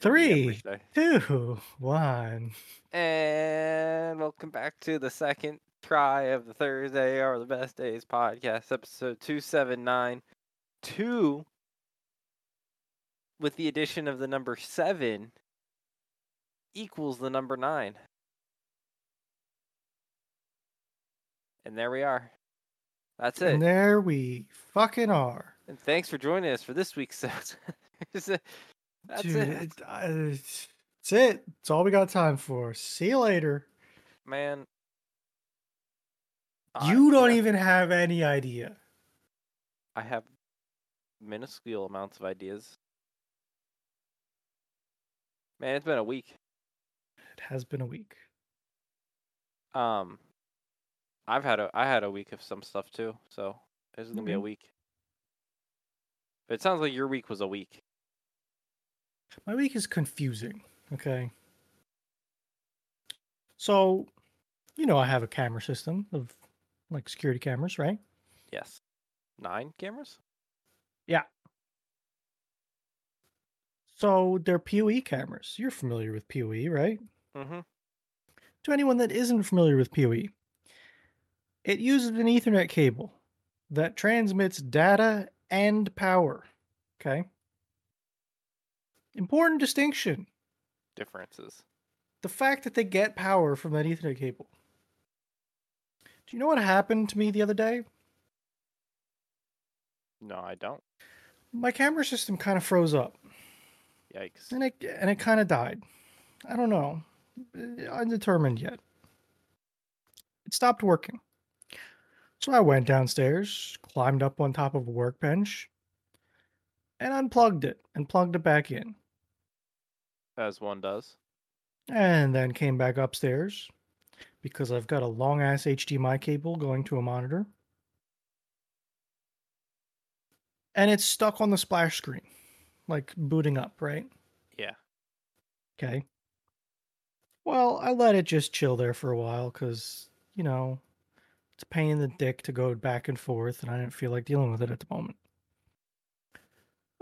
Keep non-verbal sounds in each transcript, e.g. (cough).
Three, two, one. And welcome back to the second try of the Thursday or the Best Days podcast, episode 279. Two, with the addition of the number seven, equals the number nine. And there we are. That's it. And there we fucking are. And thanks for joining us for this week's. (laughs) That's Dude, it. it- uh, it's it's it. It's all we got time for. See you later. Man. I- You don't yeah, even have any idea. I have minuscule amounts of ideas. Man, it's been a week. It has been a week. Um, I've had a I had a week of some stuff too, so this is gonna be a week. But it sounds like your week was a week. My week is confusing. Okay. So, you know, I have a camera system of like security cameras, right? Yes, nine cameras. Yeah. So they're PoE cameras. You're familiar with PoE, right? Mm-hmm. to anyone that isn't familiar with PoE, it uses an Ethernet cable that transmits data and power. Okay. Important distinction Differences. the fact that they get power from that Ethernet cable. Do you know what happened to me the other day? No, I don't. My camera system kind of froze up Yikes. and it, and it kind of died. I don't know. Undetermined yet. It stopped working. So I went downstairs, climbed up on top of a workbench, and unplugged it and plugged it back in. As one does. And then came back upstairs because I've got a long ass HDMI cable going to a monitor. And it's stuck on the splash screen, like booting up, right? Yeah. Okay. Well, I let it just chill there for a while because, you know, it's a pain in the dick to go back and forth, and I didn't feel like dealing with it at the moment.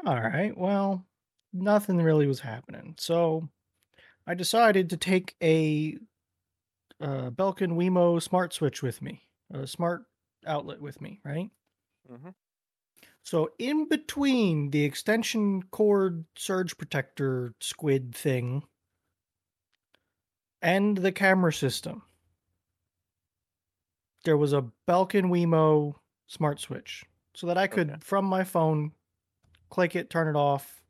All right, well, nothing really was happening. So I decided to take a uh, Belkin Wemo smart switch with me, a smart outlet with me, right? Mm-hmm. So in between the extension cord surge protector squid thing and the camera system, there was a Belkin Wemo smart switch so that I could Okay. from my phone click it, turn it off,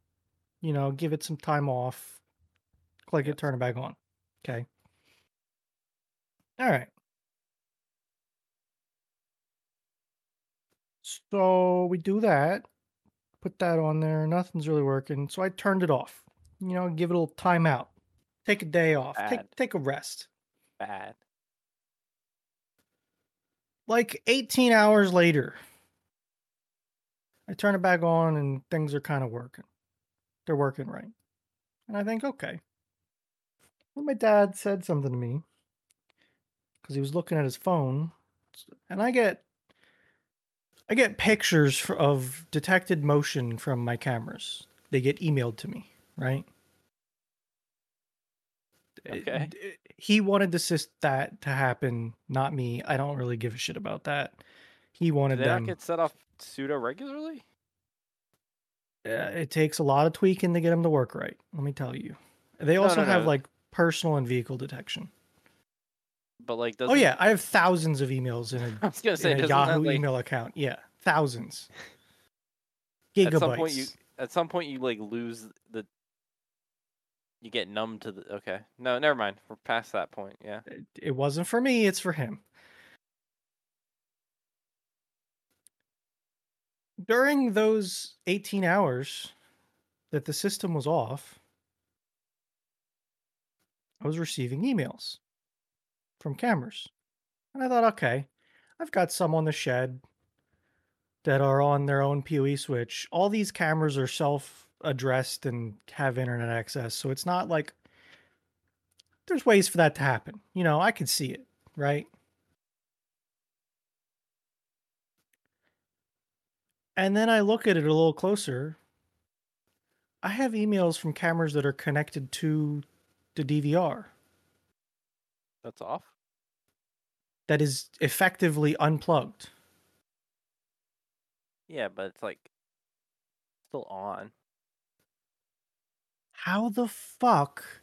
you know, give it some time off, click Yes. it, turn it back on. Okay. All right. So we do that, put that on there, nothing's really working. So I turned it off. You know, give it a little timeout. Take a day off. Bad. Take take a rest. Bad. Like 18 hours later, I turn it back on and things are kind of working. They're working right. And I think, okay. Well, my dad said something to me because he was looking at his phone, and I get I get pictures of detected motion from my cameras. They get emailed to me, right? Uh, Okay. He wanted to sys- that to happen, not me. I don't really give a shit about that. He wanted them. not get set off pseudo regularly? Yeah, it takes a lot of tweaking to get them to work right. Let me tell you. They No, also no, have no. like personal and vehicle detection. But like, Oh yeah, I have thousands of emails in a, (laughs) I was gonna say, a Yahoo like, email account. Yeah, thousands. Gigabytes. (laughs) at some point you at some point you like lose the you get numb to the okay no never mind we're past that point yeah It- It wasn't for me. It's for him. During those 18 hours that the system was off, I was receiving emails from cameras. And I thought, okay, I've got some on the shed that are on their own PoE switch. All these cameras are self addressed and have internet access. So it's not like there's ways for that to happen. You know, I can see it, right? And then I look at it a little closer I have emails from cameras that are connected to the DVR That's off. that is effectively unplugged. Yeah, but it's like still on. How the fuck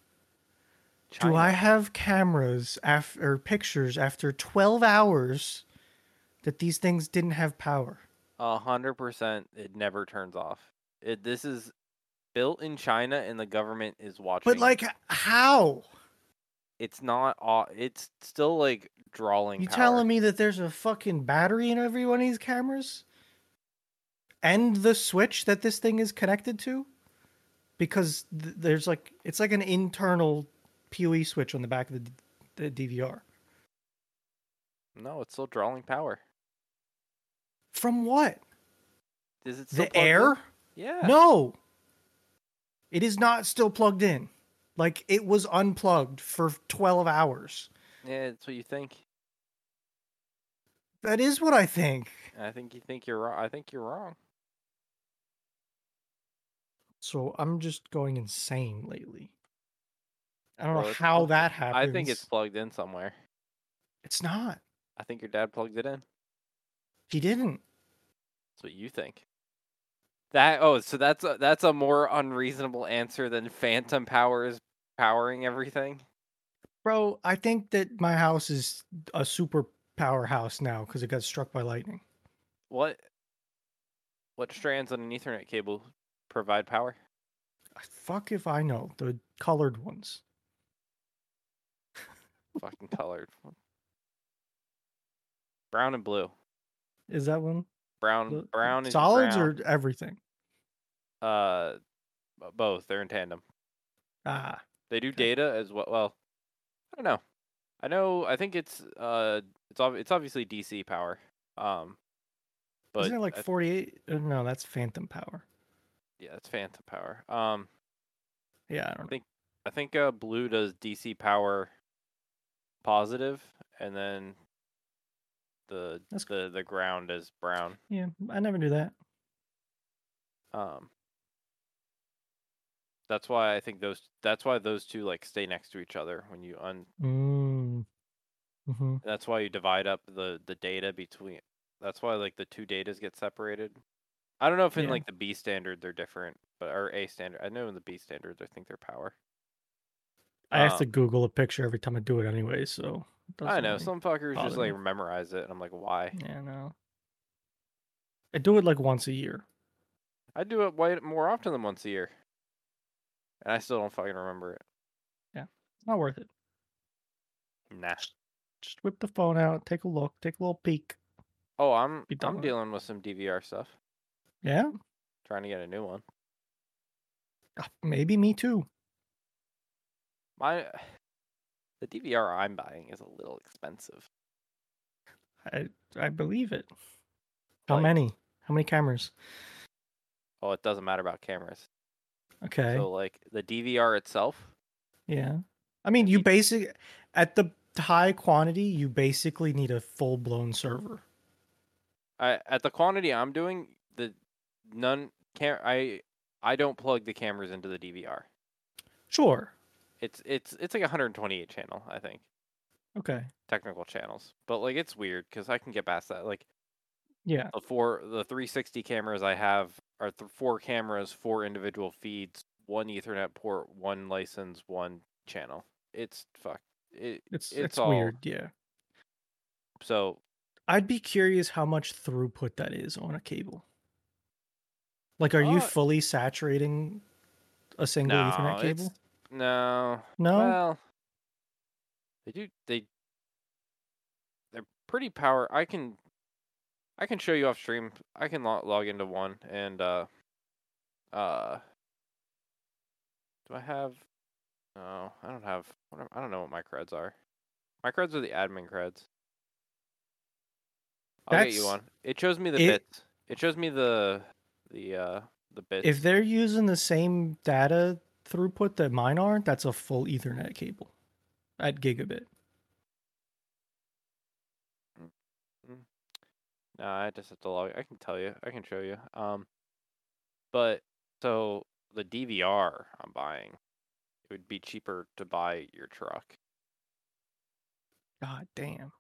do I have cameras af- or pictures after 12 hours that these things didn't have power? A hundred percent. It never turns off. It. This is built in China, and the government is watching. But like how? it's not. au- It's still like drawing. You power. telling me that there's a fucking battery in every one of these cameras? And the switch that this thing is connected to? Because th- there's like it's like an internal PoE switch on the back of the, the DVR. No, it's still drawing power. From what? Is it still The plugged in? air? Yeah. No. It is not still plugged in. Like it was unplugged for 12 hours. Yeah, that's what you think. That is what I think. I think you think you're wrong. I think you're wrong. So I'm just going insane lately. I don't Well, know how plugged- that happens. I think it's plugged in somewhere. It's not. I think your dad plugged it in. He didn't. That's what you think. That oh, so that's a, that's a more unreasonable answer than phantom power is powering everything. Bro, I think that my house is a super powerhouse now because it got struck by lightning. What what strands on an Ethernet cable provide power? Fuck if I know. The colored ones. Fucking colored. Brown and blue. Is that one? Brown The- brown is solids brown. or everything? uh both. They're in tandem. Ah, They do Okay. data as well. Well, I don't know. I know. I think it's uh, it's ob- it's obviously DC power. Um, but isn't it like I- 48? uh, No, that's phantom power. yeah, that's phantom power. Um, Yeah, I don't know. think- I think uh, blue does DC power positive, and then the That's- the the ground is brown. Yeah, I never knew that. Um, that's why I think those. That's why those two like stay next to each other when you un. Mm. hmm That's why you divide up the the data between. That's why like the two datas get separated. I don't know if in Yeah. like the B standard they're different, but or A standard. I know in the B standards I think they're power. I have Um, to Google a picture every time I do it anyway, so. I know really some fuckers just bother like me. memorize it, and I'm like, why? Yeah, no. I do it like once a year. I do it way more often than once a year, and I still don't fucking remember it. Yeah, it's not worth it. Nah. Just whip the phone out, take a look, take a little peek. Oh, I'm I'm dealing with some DVR stuff. Yeah, Trying to get a new one. Ah, maybe me too. My the DVR I'm buying is a little expensive. I I believe it. How Like- many? How many cameras? Oh, it doesn't matter about cameras. Okay. So like the DVR itself, yeah. I mean, you Ye- basic at the high quantity, you basically need a full blown server. I at the quantity I'm doing, the none can I I don't plug the cameras into the DVR. Sure. It's it's it's like 128 channel, I think, Okay. technical channels. But like it's weird because I can get past that. Like Yeah. the four the 360 cameras I have are th- four cameras, four individual feeds, one Ethernet port, one license, one channel. It's fuck. It, It's It's it's, all- weird. Yeah. so I'd be curious how much throughput that is on a cable. Like, are you Uh, fully saturating a single no, Ethernet cable? it's- no, No. Well, they do. They they're pretty power. I can I can show you off stream. I can log, log into one and uh uh. Do I have? No, I don't have. What I don't know what my creds are. My creds are the admin creds. I'll get you one. It shows me the it- bits. It shows me the the uh the bits. if they're using the same data throughput that mine are, that's a full Ethernet cable at gigabit. No, I just have to log. I can tell you. I can show you. Um, but so the DVR I'm buying, it would be cheaper to buy your truck. God damn.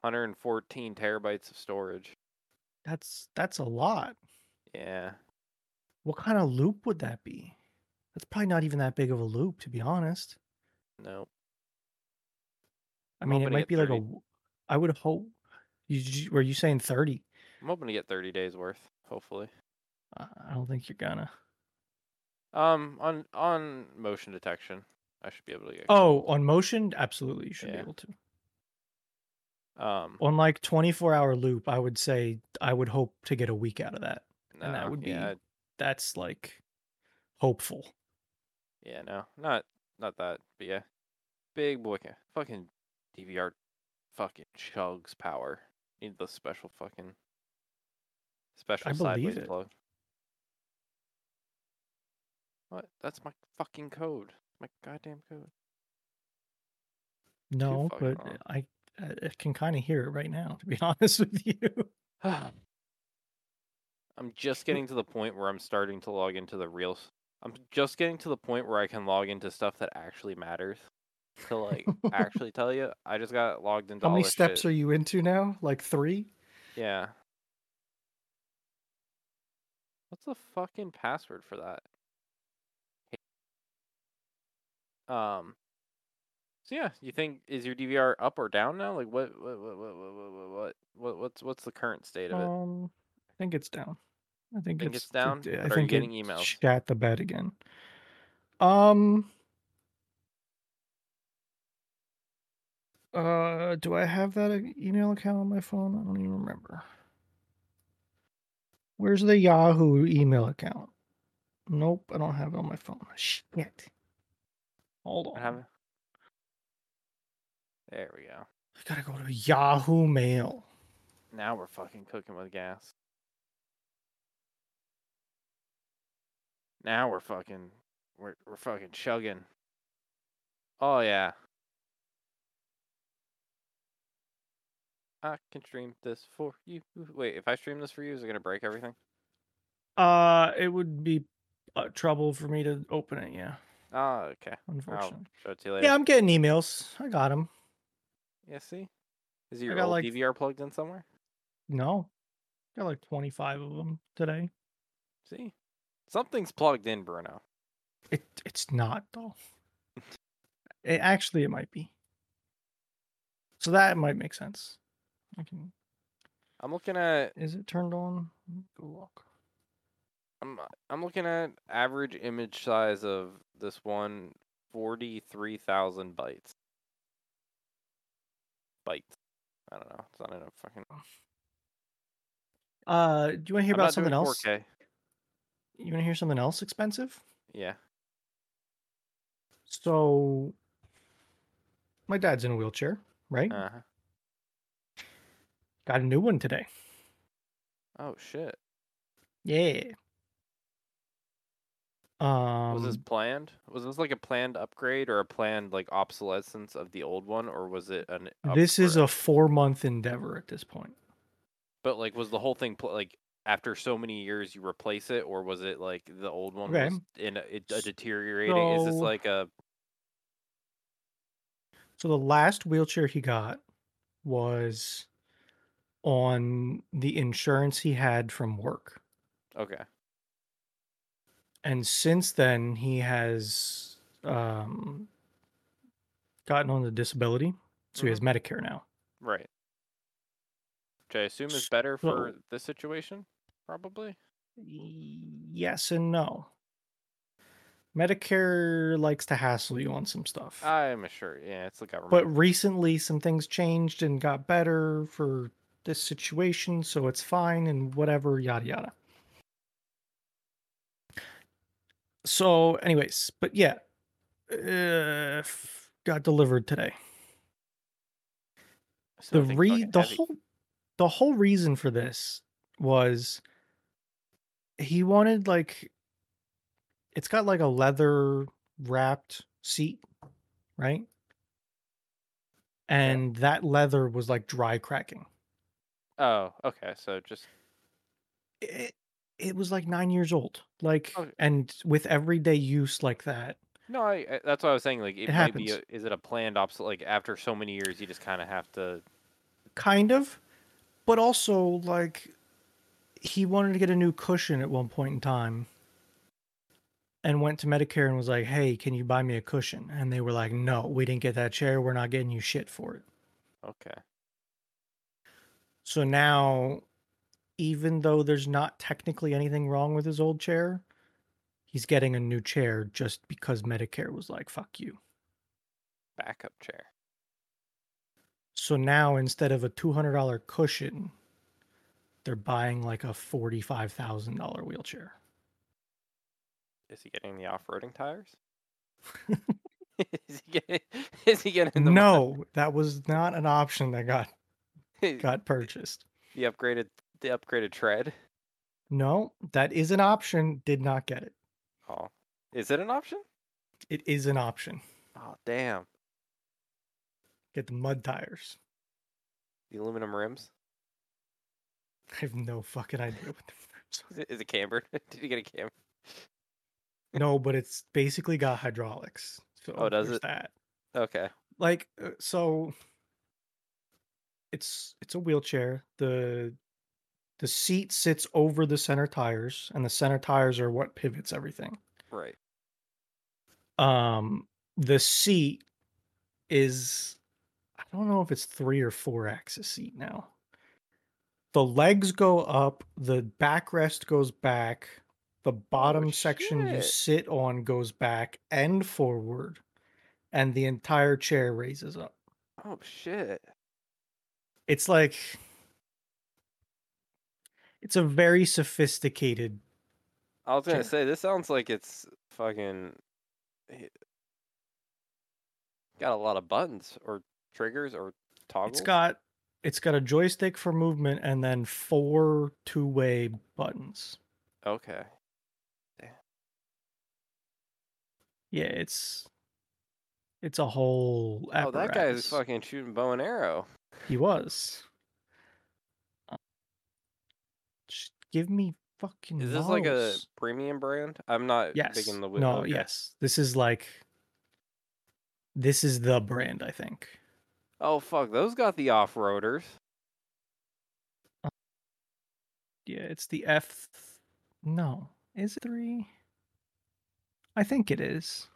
114 terabytes of storage. That's that's a lot. Yeah. What kind of loop would that be? That's probably not even that big of a loop, to be honest. No. I I'm mean, it hoping to might get be like a. 30. w- I would hope. You, you- were you saying thirty? I'm hoping to get 30 days worth, hopefully. I don't think you're gonna. Um, on on motion detection, I should be able to get. Oh, on motion, absolutely, you should be Yeah. able to. Um, On like 24 hour loop, I would say I would hope to get a week out of that. and that would be- That's like hopeful. Yeah, no, not not that, but yeah, big boy, ca- fucking DVR, fucking chugs power. Need the special fucking special believe sideways it. plug. What? That's my fucking code. My goddamn code. No, fucking but. I I I can kind of hear it right now. To be (laughs) honest with you. (sighs) I'm just getting to the point where I'm starting to log into the real. I'm just getting to the point where I can log into stuff that actually matters. To like (laughs) actually tell you, I just got logged into How many steps shit. are you into now? Like three? Yeah. What's the fucking password for that? Um. So yeah, you think is your DVR up or down now? Like what what what what what what what, what what's what's the current state of it? Um, I think it's down. I think, Think it's it's down? it- I But are you think getting it emails? Shat the bed again. Um. Uh, do I have that email account on my phone? I don't even remember. Where's the Yahoo email account? Nope, I don't have it on my phone. Shit. Hold on. I haven't. There we go. I gotta go to Yahoo Mail. Now we're fucking cooking with gas. Now we're fucking we're we're fucking chugging. Oh yeah. I can stream this for you. Wait, if I stream this for you, is it gonna break everything? Uh, it would be uh, trouble for me to open it. Yeah, Oh, okay. I'll unfortunately. show it to you later. Yeah, I'm getting emails. I got them. Yeah, see? Is your old like- DVR plugged in somewhere? No, got like 25 of them today. See? Something's plugged in, Bruno. It it's not though. (laughs) It, actually, it might be. So that might make sense. I can. I'm looking at Is it turned on? Go look. I'm I'm looking at average image size of this one 43,000 bytes. Bytes. I don't know. It's not in a fucking Uh, do you want to hear I'm about something else? 4K. You want to hear something else expensive? Yeah. So, my dad's in a wheelchair, right? Uh-huh. Got a new one today. Oh shit. Yeah. Um, Was this planned? Was this like a planned upgrade or a planned like obsolescence of the old one or was it an up this is a four month endeavor at this point. But like was the whole thing pl- like after so many years you replace it or was it like the old one Okay. was in a, it, a deteriorating? Is this like a So the last wheelchair he got was on the insurance he had from work. okay. And since then he has um gotten on the disability. So he has Mm-hmm. Medicare now. Right. Which I assume is better for So- this situation, probably. Yes and no. Medicare likes to hassle you on some stuff. I'm sure. Yeah, it's the government. but recently some things changed and got better for this situation, so it's fine and whatever, yada yada. So, anyways, but yeah, uh, got delivered today. So the re the heavy. whole the whole reason for this was he wanted like it's got like a leather wrapped seat, right? And that leather was like dry cracking. Oh, okay. So just It, it was like nine years old. Like, Okay. and with everyday use like that, No, I, that's what I was saying. Like, it, It might be. A, is it a planned obsolete? Like, after so many years, you just kind of have to. kind of, but also like he wanted to get a new cushion at one point in time and went to Medicare and was like, "Hey, can you buy me a cushion?" And they were like, "No, we didn't get that chair. We're not getting you shit for it." Okay. So now even though there's not technically anything wrong with his old chair, he's getting a new chair just because Medicare was like, "Fuck you." Backup chair. So now instead of a $200 cushion, they're buying like a $45,000 wheelchair. Is he getting the off-roading tires? (laughs) (laughs) is he getting? Is he getting the No, that was not an option that got (laughs) got purchased. The upgraded the upgraded tread? No, that is an option. Did not get it. Oh, is it an option? It is an option. Oh, damn! Get the mud tires. The aluminum rims. I have no fucking idea what the Is it, is it cambered? (laughs) Did you get a camber? No, but it's basically got hydraulics. So Oh, does it? that. Okay. Like uh, so it's it's a wheelchair. The the seat sits over the center tires and the center tires are what pivots everything. Right. Um the seat is I don't know if it's 3 or 4 axis seat now. The legs go up, the backrest goes back, the oh, bottom section you sit on goes back and forward, and the entire chair raises up. Oh shit. It's like it's a very sophisticated I was gonna Chair. say this sounds like it's fucking got a lot of buttons or triggers or toggles. it's got it's got a joystick for movement and then four two-way buttons. okay. Yeah, it's it's a whole Oh, that guy is fucking shooting bow and arrow. He was. Uh, Just give me fucking Is this like a premium brand? I'm not big yes? in the wheel. No, okay. yes. This is like this is the brand, I think. Oh fuck, those got the off roaders. Yeah, it's the F. No, is it three? I think it is.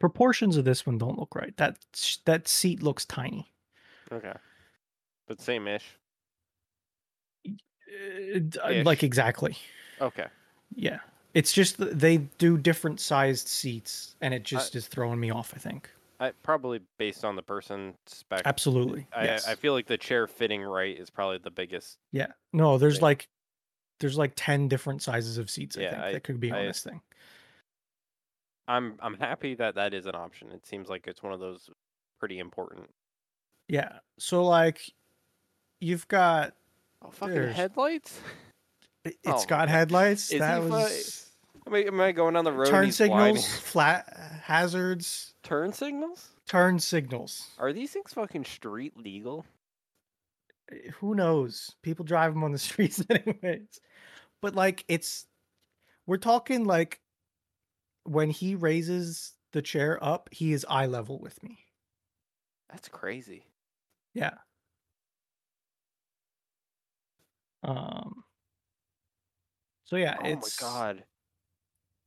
Proportions of this one don't look right. That sh- that seat looks tiny. Okay. But same ish. Uh, like exactly. Okay. Yeah. It's just th- they do different sized seats, and it just is throwing me off. I think I probably based on the person spec. absolutely. I, yes. I feel like the chair fitting right is probably the biggest. yeah. No, there's thing. like there's like ten different sizes of seats. I Yeah, think I- that could be on I- this thing. I'm I'm happy that that is an option. It seems like it's one of those pretty important. Yeah. So like, you've got Oh fucking There's- headlights! it- Oh got headlights. Is that he fu- was Am I, am I going down the road? turn signals, flat hazards, Turn signals? turn signals. Are these things fucking street legal? Who knows? People drive them on the (laughs) streets anyways. But like, it's we're talking like when he raises the chair up, he is eye level with me. That's crazy. Yeah. Um. So yeah, oh it's my god.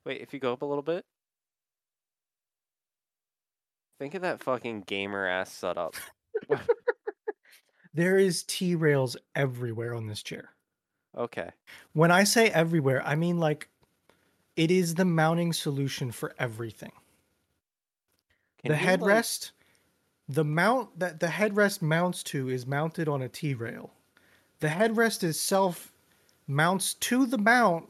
Wait, if you go up a little bit. Think of that fucking gamer ass setup. (laughs) there is T rails everywhere on this chair. Okay. When I say everywhere, I mean like it is the mounting solution for everything. Can the you, like- headrest, the mount that the headrest mounts to is mounted on a T rail. The headrest itself mounts to the mount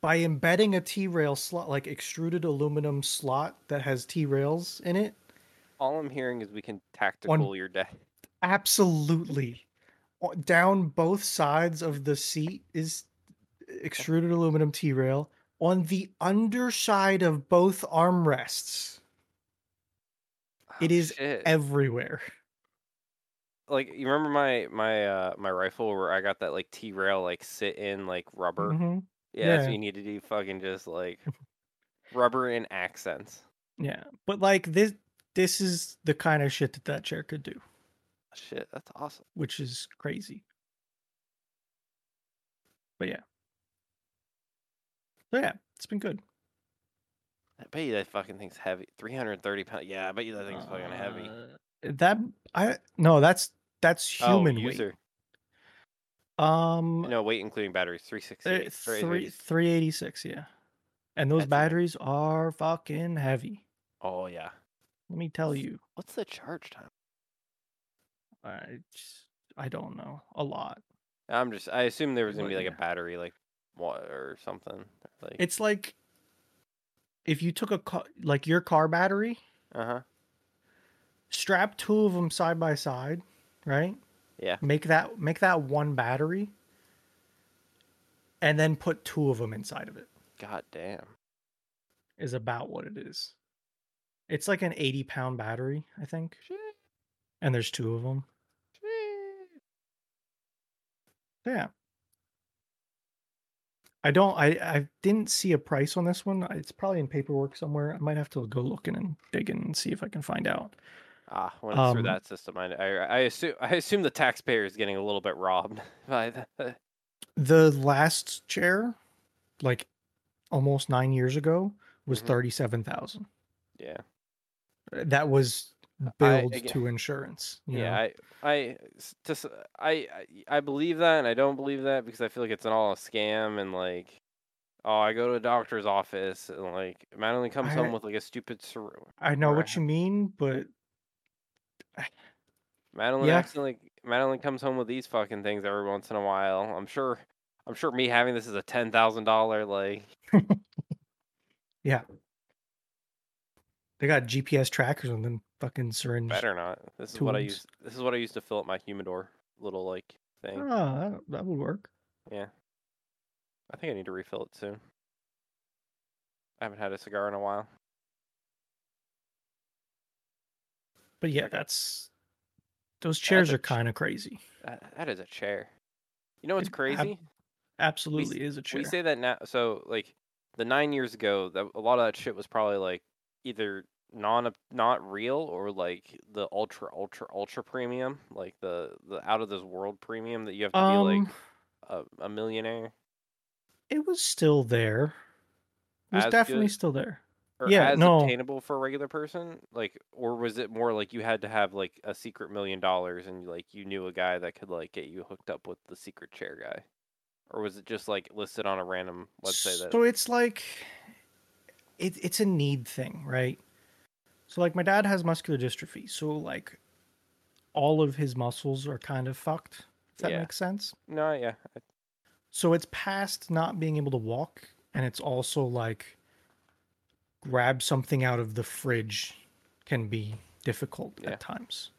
by embedding a T rail slot, like extruded aluminum slot that has T rails in it. all I'm hearing is we can tactical your day. Absolutely. Down both sides of the seat is extruded aluminum T rail. On the underside of both armrests, it Oh, is shit. everywhere. like you remember my my uh my rifle where I got that like T rail like sit in like rubber. hmm Yeah, that's what you need to do. Fucking just like (laughs) rubber and accents. Yeah, but like this, this is the kind of shit that that chair could do, Shit, that's awesome. which is crazy. But yeah. So yeah, it's been good. I bet you that fucking thing's heavy. Three hundred thirty pounds. Yeah, I bet you that thing's fucking heavy. Uh, That I no, that's that's human oh, weight. Um, No weight including batteries. Three sixty uh, three three eighty six. Yeah, and those That's batteries are fucking heavy. Oh yeah. Let me tell you, What's the charge time? I just, I don't know a lot. I'm just. I assume there was gonna What- be like a battery, like what or something. Like. It's like if you took a car, like your car battery, Uh huh. strap two of them side by side, right? Yeah. Make that make that one battery, and then put two of them inside of it. God damn. Is about what it is. It's like an eighty pound battery, I think, Shit. and there's two of them. Shit. Yeah. I don't. I I didn't see a price on this one. It's probably in paperwork somewhere. I might have to go looking and dig in and see if I can find out. Ah, when it's through Um, that system, I, I I assume I assume the taxpayer is getting a little bit robbed (laughs) by the. The last chair, like almost nine years ago, was Mhm. thirty seven thousand. Yeah. That was billed aga- to insurance. you Yeah, know? I, I, s- to, s- I, I, I believe that, and I don't believe that because I feel like it's an all a scam, and like, oh, I go to a doctor's office, and like, Madeline comes I- home with like a stupid, cer- I know or what you mean, but Madeline Yeah. accidentally, Madeline comes home with these fucking things every once in a while. I'm sure, I'm sure me having this is a ten thousand dollar like, (laughs) yeah, they got GPS trackers on them fucking syringe. better not. This is what I use. This is what I used to fill up my humidor little like thing. Oh, that, that would work. Yeah. I think I need to refill it soon. I haven't had a cigar in a while. But yeah, that's those chairs a are kind of crazy. That, that is a chair. You know what's It crazy? Absolutely is a chair. We say that now. So like the nine years ago, that a lot of that shit was probably like either non not real or like the ultra ultra ultra premium, like the the out of this world premium that you have to um, be like a, a millionaire it was still there. It was As definitely good? still there. Or Yeah, as no. obtainable for a regular person. Like, or was it more like you had to have like a secret million dollars and like you knew a guy that could like get you hooked up with the secret chair guy, or was it just like listed on a random website that? So it's like it, it's a need thing, right? So like my dad has muscular dystrophy, so like all of his muscles are kind of fucked. If that Yeah. makes sense. No, yeah, So it's past not being able to walk, and it's also like grab something out of the fridge can be difficult Yeah. at times.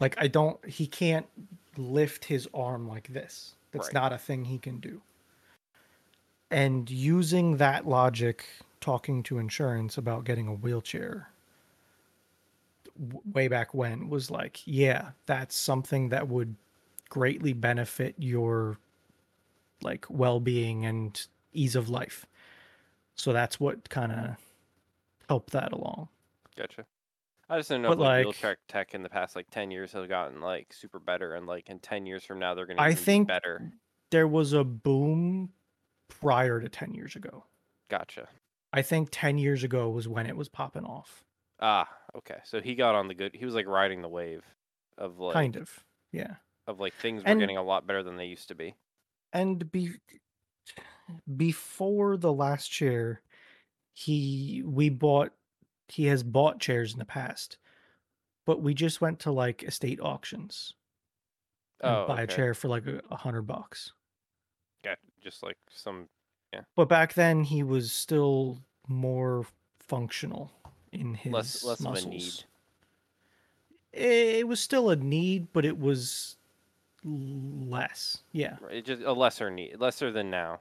Like I don't he can't lift his arm like this. That's Right. not a thing he can do. And using that logic, talking to insurance about getting a wheelchair w- way back when was like, yeah, that's something that would greatly benefit your like well-being and ease of life. So that's what kind of helped that along. gotcha. I just didn't know But, if like, like- wheelchair tech in the past like ten years has gotten like super better, and like in ten years from now they're gonna I even be think better. there was a boom prior to 10 years ago. Gotcha. I think 10 years ago was when it was popping off. Ah, okay. So he got on the good. He was like riding the wave of like kind of. Yeah. of like things were And- getting a lot better than they used to be. And be before the last chair, he we bought he has bought chairs in the past. But we just went to like estate auctions Oh, buy a chair for like a, a hundred bucks. Got just like some. Yeah. But back then he was still more functional in his Less- less of a muscles. need. It was still a need, but it was less. Yeah. It just a lesser need, lesser than now.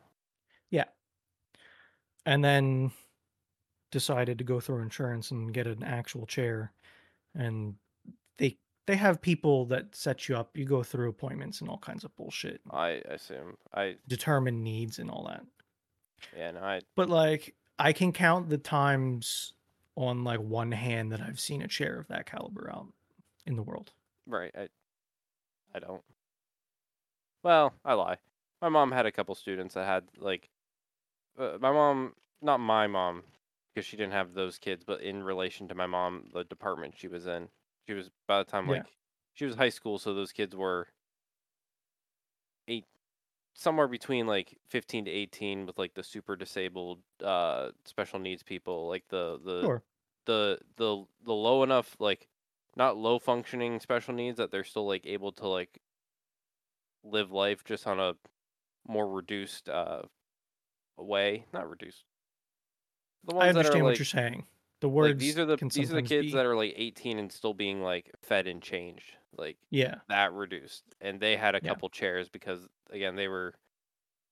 And then decided to go through insurance and get an actual chair and they they have people that set you up. You go through appointments and all kinds of bullshit, I assume I determine needs and all that. yeah no I But like, I can count the times on like one hand that I've seen a chair of that caliber out in the world. right I I don't. Well, I lie. My mom had a couple students that had like uh, my mom, not my mom, because she didn't have those kids, but in relation to my mom, the department she was in, she was by the time Yeah. like she was high school, so those kids were eight, somewhere between like fifteen to eighteen, with like the super disabled, uh, special needs people, like the the Sure. the the the low enough like not low functioning special needs that they're still like able to like live life just on a more reduced uh way not reduced. The ones I understand like, what you're saying. The words like these are the these are the kids be- that are like 18 and still being like fed and changed like yeah, that reduced. And they had a Yeah. couple chairs because again they were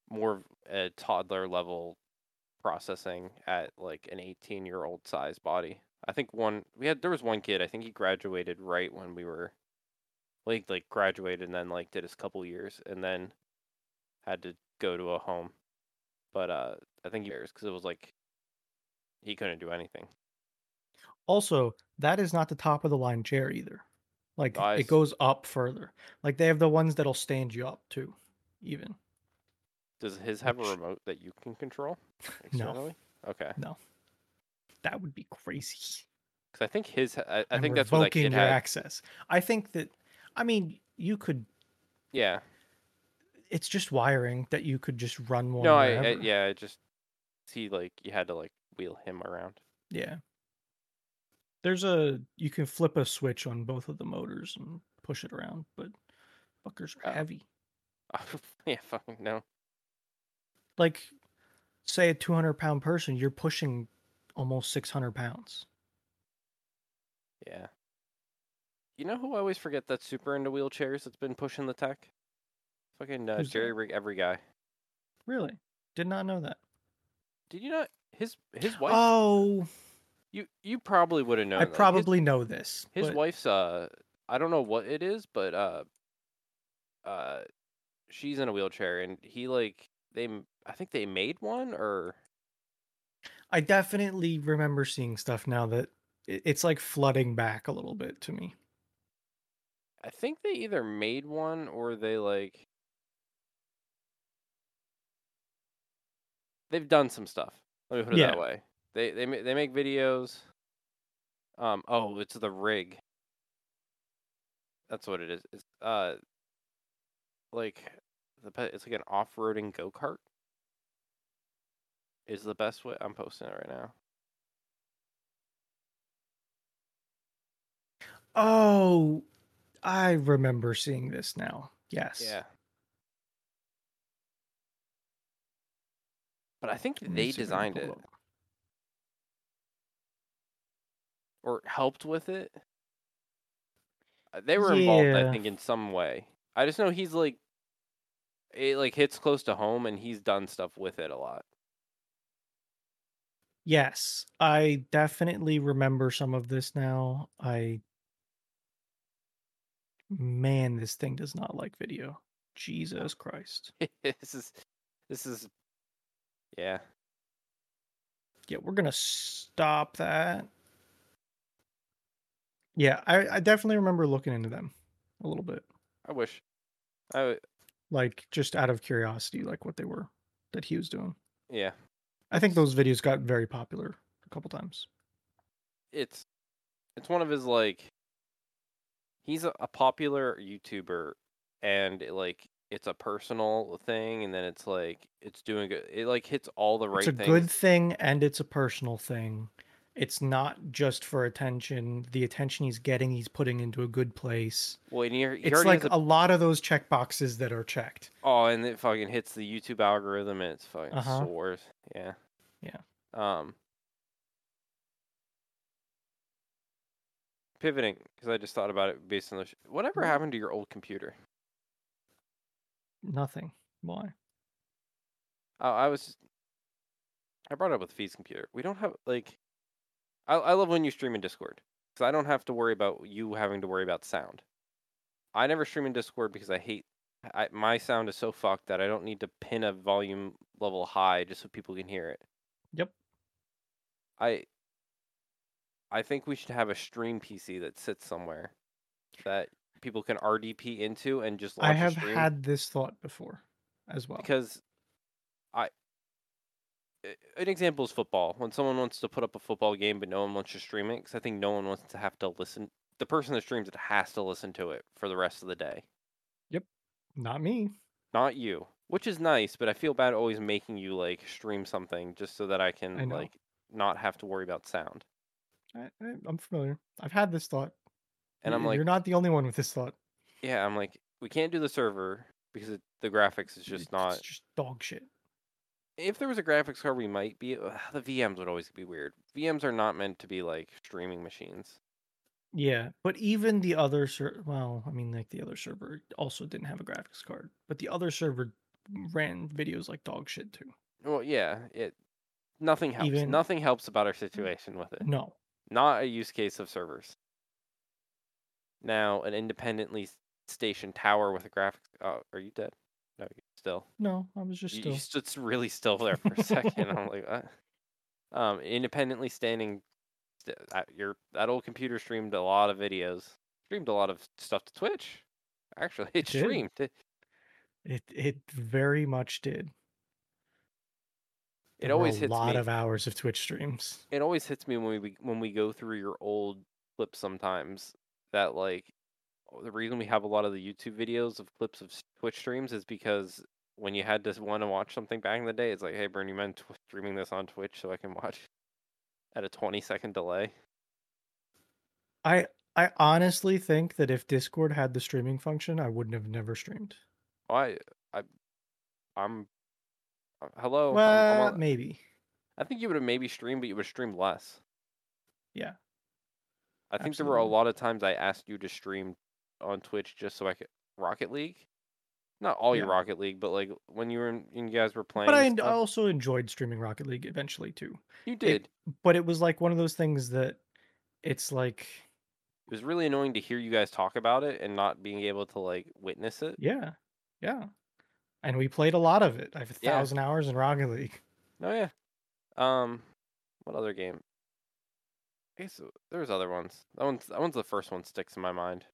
more a toddler level processing at like an 18 year old size body. I think one we had there was one kid i think he graduated right when we were like like graduated and then like did his couple years and then had to go to a home but uh i think he because it was like he couldn't do anything Also, that is not the top of the line chair either. Like Nice. it goes up further. Like they have the ones that'll stand you up too, even. does his have a remote that you can control (laughs) No. okay No. That would be crazy. because i think his i, I think that's what that kid your had access. I think that I mean you could yeah it's just wiring that you could just run one No, I, I yeah, I just see like you had to like wheel him around. Yeah. There's a you can flip a switch on both of the motors and push it around, but fuckers are Oh. heavy. (laughs) yeah, fucking no. Like say a 200 pound person, you're pushing almost 600 pounds. Yeah. You know who I always forget that's super into wheelchairs that's been pushing the tech? Fucking uh, Who's Jerry? Rig Every Guy. Really? Did not know that. Did you not? His his wife. Oh, you you probably would have known. I that. His- probably know this. His, but wife's uh, I don't know what it is, but uh, uh, she's in a wheelchair and he like they m- I think they made one or I definitely remember seeing stuff now that it- it's like flooding back a little bit to me. I think they either made one or they like they've done some stuff. Let me put it Yeah. that way. They they they make videos. Um oh, it's the rig. That's what it is. It's uh like the pe- it's like an off-roading go-kart. Is the best way. I'm posting it right now. Oh, I remember seeing this now. Yes. Yeah. But I think they see if I can designed it or helped with it. Uh, They were involved, I think, in some way. I just know he's like, it like hits close to home, and he's done stuff with it a lot. Yes, I definitely remember some of this now. I man, this thing does not like video. Jesus Christ. (laughs) this is, this is, yeah. Yeah, we're gonna stop that. Yeah, I, I definitely remember looking into them a little bit, I wish, I w- like just out of curiosity, like what they were that he was doing. yeah. I think those videos got very popular a couple times. It's, it's one of his like. He's a, a popular YouTuber, and it, like it's a personal thing, and then it's like it's doing good. It like hits all the right it's a things. good thing and it's a personal thing. It's not just for attention. The attention he's getting, he's putting into a good place. Well, and he It's like a a, lot of those check boxes that are checked. oh, and it fucking hits the YouTube algorithm, and it's fucking Uh-huh. soars. Yeah. Yeah. Um. Pivoting, because I just thought about it based on the. Sh- Whatever happened to your old computer? Nothing. Why? Oh, I was. I brought up with Fee's computer. We don't have like. I I love when you stream in Discord. because I don't have to worry about you having to worry about sound. I never stream in Discord because I hate I, my sound is so fucked that I don't need to pin a volume level high just so people can hear it. Yep. I I think we should have a stream PC that sits somewhere that people can RDP into and just I have had this thought before as well. because I an example is football. When someone wants to put up a football game but no one wants to stream it, because I think no one wants to have to listen. The person that streams it has to listen to it for the rest of the day. Yep. Not me. Not you, which is nice, but I feel bad always making you like stream something just so that I I can know. like not have to worry about sound. I, I, I'm familiar. I've had this thought. And I'm like, you're not the only one with this thought. yeah, I'm like, we can't do the server because it, the graphics is just It's not. just dog shit. If there was a graphics card, we might be. ugh, the VMs would always be weird. VMs are not meant to be like streaming machines. Yeah, but even the other ser- well, I mean, like the other server also didn't have a graphics card, but the other server ran videos like dog shit too. Well, yeah, it. Nothing helps. Even- Nothing helps about our situation with it. No, Not a use case of servers. Now, an independently stationed tower with a graphics. Oh, are you dead? No, you're still. no, I was just You, still. you stood really still there for a second. I'm like, what? Um, independently standing. st- uh, Your that old computer streamed a lot of videos. Streamed a lot of stuff to Twitch. Actually, (laughs) it It streamed. It, It it very much did. it There were always a hits lot me. of hours of Twitch streams. it always hits me when we when we go through your old clips sometimes that like oh, the reason we have a lot of the YouTube videos of clips of Twitch streams is because when you had to want to watch something back in the day, it's like, hey, Bernie, man, tw- streaming this on Twitch so I can (laughs) watch at a twenty second delay. I I honestly think that if Discord had the streaming function, I wouldn't have never streamed. I I I'm uh, hello. I'm- I'm well, on- maybe. I think you would have maybe streamed, but you would have streamed less. Yeah. I think there were a lot of times I asked you to stream on Twitch just so I could Rocket League. Not all your Rocket League, but like when you were in, when you guys were playing. But I, and en- I stuff, also enjoyed streaming Rocket League eventually too. you did. But it was like one of those things that it's like, It was really annoying to hear you guys talk about it and not being able to like witness it. yeah, yeah. And we played a lot of it. I have a Yeah. thousand hours in Rocket League. Oh yeah. Um, what other game? I guess there's other ones. That one's that one's the first one sticks in my mind.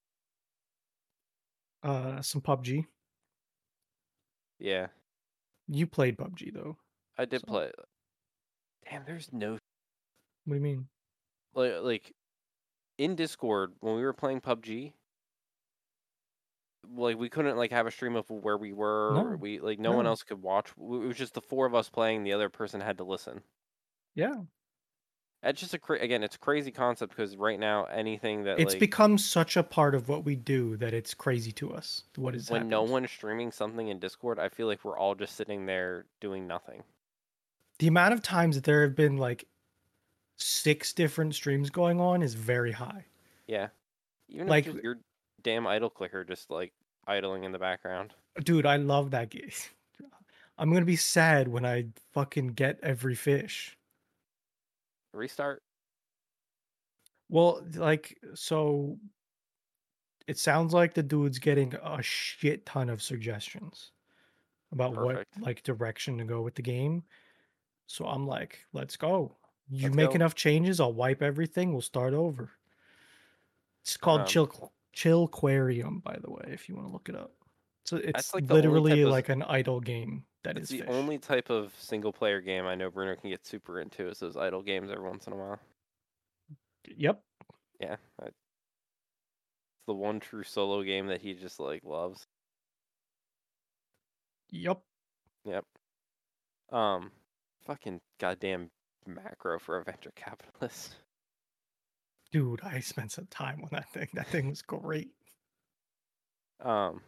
Uh, some PUBG. Yeah, You played PUBG though. I did So- play. Damn, there's no What do you mean? like like in Discord when we were playing PUBG. Like we couldn't like have a stream of where we were. No, we like no, one else could watch. It was just the four of us playing. The other person had to listen. Yeah, It's just a cra- again, it's a crazy concept because right now anything that it's like become such a part of what we do that it's crazy to us. What is when no one's streaming something in Discord, I feel like we're all just sitting there doing nothing. The amount of times that there have been like six different streams going on is very high. Yeah, even Like- if your damn idle clicker just like idling in the background. Dude, I love that game. (laughs) I'm gonna be sad when I fucking get every fish. Restart. Well, like, so it sounds like the dude's getting a shit ton of suggestions about Perfect. what like direction to go with the game. So I'm like, let's go. You Let's make go. enough changes, I'll wipe everything. We'll start over. It's called Um, Chill Chillquarium, by the way, if you want to look it up. So it's like literally of- like an idle game that It's is the fish. only type of single player game I know Bruno can get super into is those idle games every once in a while. Yep. Yeah, I, it's the one true solo game that he just like loves. Yep. Yep. Um, fucking goddamn macro for Adventure Capitalist. Dude, I spent some time on that thing. That thing was great. Um,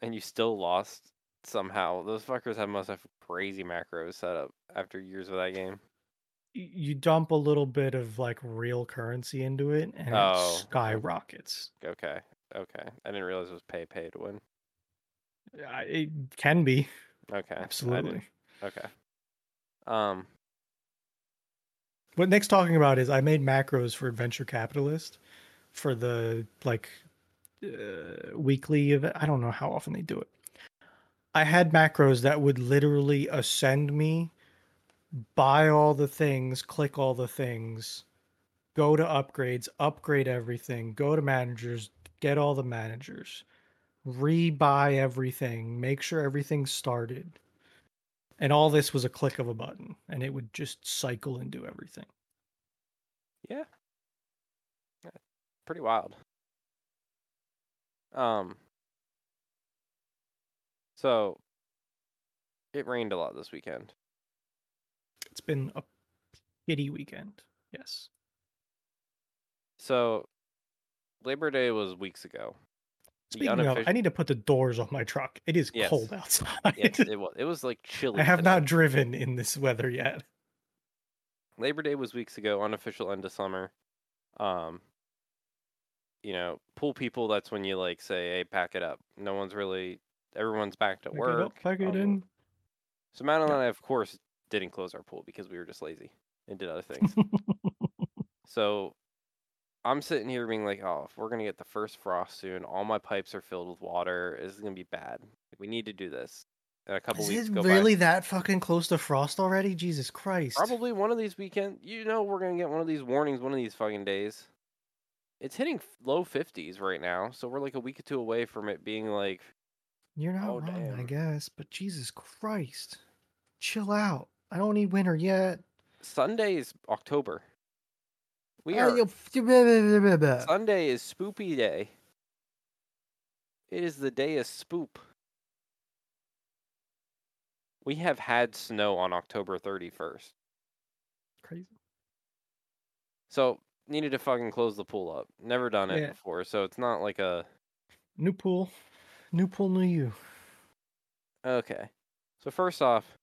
and you still lost somehow. Those fuckers have must have crazy macros set up after years of that game. you dump a little bit of like real currency into it and Oh, it skyrockets. Okay, okay. I didn't realize it was pay pay to win. Yeah, It can be Okay, absolutely. Okay. Um. what Nick's talking about is I made macros for Adventure Capitalist for the like uh, weekly event. I don't know how often they do it. I had macros that would literally ascend me, buy all the things, click all the things, go to upgrades, upgrade everything, go to managers, get all the managers, rebuy everything, make sure everything's started. And all this was a click of a button, and it would just cycle and do everything. Yeah. Yeah, Pretty wild. Um. So, it rained a lot this weekend. It's been a pity weekend. Yes. So, Labor Day was weeks ago. Speaking of, I need to put the doors on my truck. It is Yes. cold outside. Yes, it was. It was like (laughs) chilly. I have today. not driven in this weather yet. Labor Day was weeks ago, unofficial end of summer. Um, you know, pool people. That's when you like say, "Hey, pack it up." No one's really. Everyone's back to work. pack it in. So Madeline and I, of course, didn't close our pool because we were just lazy and did other things. (laughs) so I'm sitting here being like, "Oh, if we're gonna get the first frost soon, all my pipes are filled with water. This is gonna be bad. We need to do this." And a couple Is weeks it go by. really that fucking close to frost already? Jesus Christ. Probably one of these weekend. You know, we're gonna get one of these warnings one of these fucking days. It's hitting low fifties right now, so we're like a week or two away from it being like, You're not Oh, wrong, I guess, but Jesus Christ. Chill out. I don't need winter yet. Sunday is October. We are. Sunday is Spoopy Day. It is the day of Spoop. We have had snow on October thirty first, Crazy. so needed to fucking close the pool up. Never done it Yeah. before, so it's not like a New pool. New pool, new you. Okay. So first off,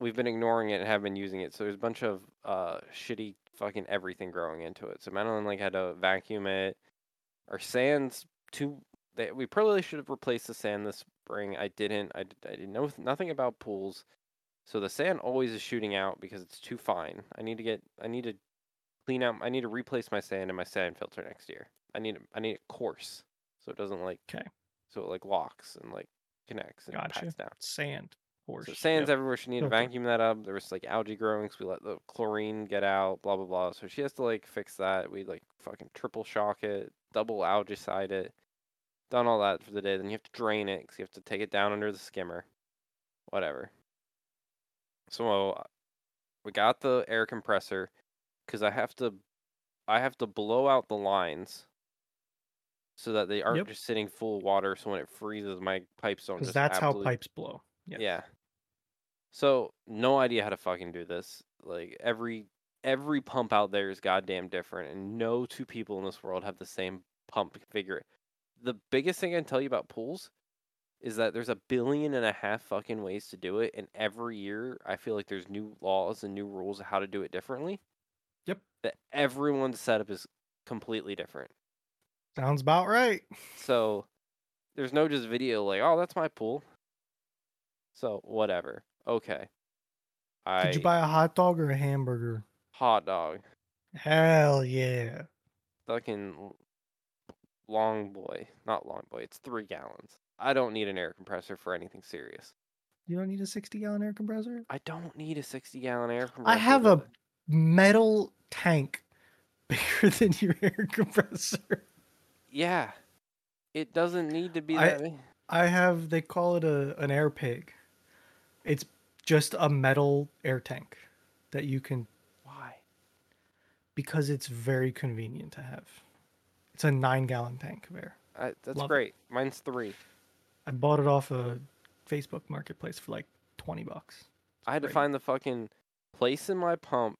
we've been ignoring it and have been using it. So there's a bunch of uh shitty fucking everything growing into it. So Madeline like had to vacuum it. Our sand's too. They, we probably should have replaced the sand this spring. I didn't. I, I didn't know nothing about pools. So the sand always is shooting out because it's too fine. I need to get. I need to clean out. I need to replace my sand and my sand filter next year. I need. I need it coarse so it doesn't like. 'Kay. So it like locks and like connects and Gotcha. packs down. Sand. Horse. So sand's Yep. everywhere. She needed to vacuum that up. There was like algae growing, so we let the chlorine get out. Blah blah blah. So she has to like fix that. We like fucking triple shock it, double algicide it. Done all that for the day. Then you have to drain it because you have to take it down under the skimmer. Whatever. So we got the air compressor because I have to, I have to blow out the lines. So that they aren't Yep. just sitting full of water. So when it freezes, my pipes don't Because that's how pipes blow. Yes. yeah. So no idea how to fucking do this. Like every every pump out there is goddamn different, and no two people in this world have the same pump configure. The biggest thing I can tell you about pools is that there's a billion and a half fucking ways to do it, and every year I feel like there's new laws and new rules of how to do it differently. Yep. That everyone's setup is completely different. Sounds about right. So there's no just video like, oh, that's my pool. So whatever. Okay. I Did you buy a hot dog or a hamburger? hot dog. Hell yeah. Fucking long boy. Not long boy. It's three gallons. I don't need an air compressor for anything serious. You don't need a 60 gallon air compressor? I don't need a sixty gallon air compressor. I have a metal tank (laughs) bigger than your air compressor. Yeah. It doesn't need to be I- that. I have they call it a an air pig. It's just a metal air tank that you can Why? because it's very convenient to have. It's a nine gallon tank of air. I, that's Love it. great. Mine's three. I bought it off a Facebook marketplace for like twenty bucks. I had to find the fucking place in my pump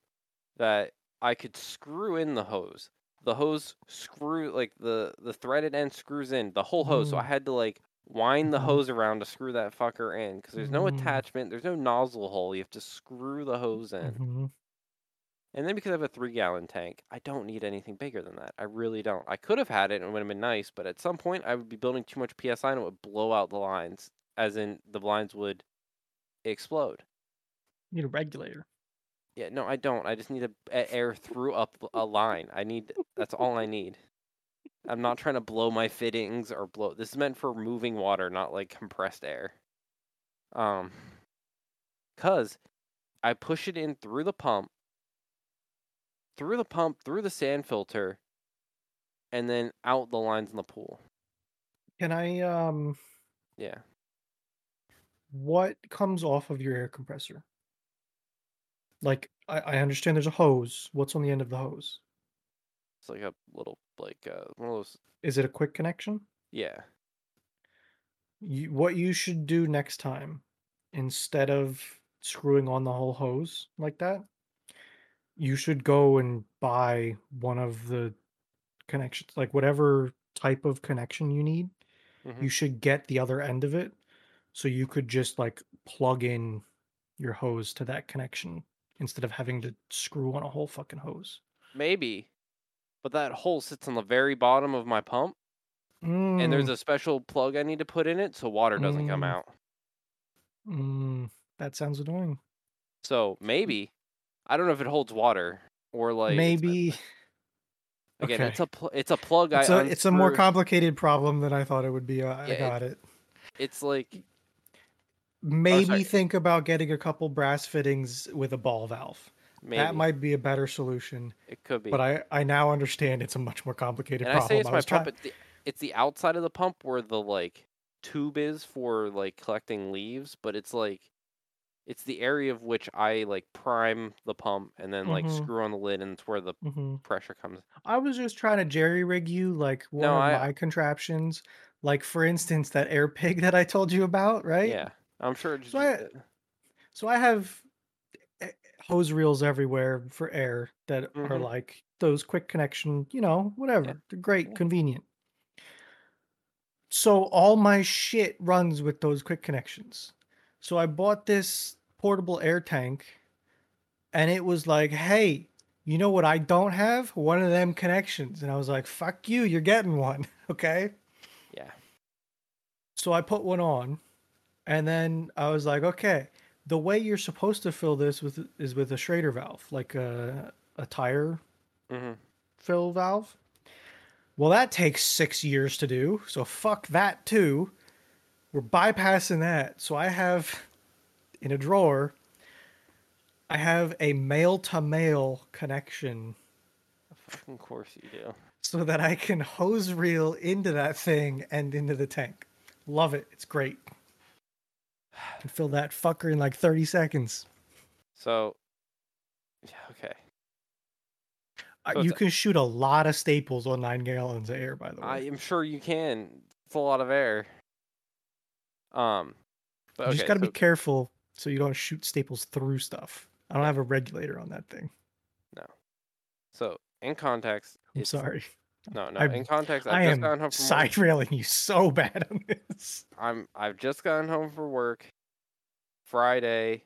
that I could screw in the hose. The hose screw like the the threaded end screws in the whole hose. So I Mm. had to like wind the Mhm. hose around to screw that fucker in because there's no Mm. attachment. There's no nozzle hole. You have to screw the hose in. Mhm. And then because I have a three gallon tank, I don't need anything bigger than that. I really don't. I could have had it and it would have been nice, but at some point I would be building too much PSI and it would blow out the lines, as in the lines would explode. You Need a regulator. Yeah, no, I don't. I just need a- air through up a line. I need that's all I need. I'm not trying to blow my fittings or blow. This is meant for moving water, not like compressed air. Um, cause I push it in through the pump, through the pump, through the sand filter, and then out the lines in the pool. Can I um Yeah, what comes off of your air compressor? Like I, I understand there's a hose. What's on the end of the hose? it's like a little like uh, one of those. Is it a quick connection? Yeah, You, what you should do next time, instead of screwing on the whole hose like that, you should go and buy one of the connections, like whatever type of connection you need. mhm. You should get the other end of it, so you could just like plug in your hose to that connection instead of having to screw on a whole fucking hose. maybe, but that hole sits on the very bottom of my pump, and there's Mm, a special plug I need to put in it so water doesn't come Mm. out. mm, that sounds annoying. So maybe I don't know if it holds water or like Maybe (laughs) again okay. it's a pl- it's a plug. it's I a it's a more complicated problem than I thought it would be. I, I Yeah, it- got it. It's like Maybe sorry. think about getting a couple brass fittings with a ball valve. maybe That might be a better solution. it could be. But I I now understand it's a much more complicated and I say it's my was pump. It's the, it's the outside of the pump where the like tube is for like collecting leaves, but it's like it's the area of which I like prime the pump and then like Mhm. screw on the lid, and it's where the Mhm. pressure comes. I was just trying to jerry rig you like one No, of I- my contraptions. Like for instance, that air pig (laughs) that I told you about, right? Yeah, I'm sure. So I- So I have eh, hose reels everywhere for air that are Mhm. like those quick connection, you know, whatever. They're great, Yeah. convenient. So all my shit runs with those quick connections. So I bought this portable air tank and it was like, "Hey, you know what I don't have? One of them connections." And I was like, "Fuck you, you're getting one." (laughs) Okay? yeah, So I put one on, and then I was like, okay, the way you're supposed to fill this with is with a Schrader valve, like a a tire hmm fill valve. Well, that takes six years to do, so fuck that too. We're bypassing that. So I have in a drawer, I have a male to male connection of course you do. so that I can hose reel into that thing and into the tank. Love it. It's great. Can fill that fucker in like 30 seconds. So, yeah, okay. Uh, So you it's- can shoot a lot of staples on nine gallons of air, by the way. I am sure you can. It's a lot of air. Um, but you okay, just got to so- be careful so you don't shoot staples through stuff. I don't have a regulator on that thing. No. So in context, I'm it's, sorry. No, no. I'm- in context, I've I just am gotten home from work. side railing you so bad on this. I'm I've just gotten home from work. Friday.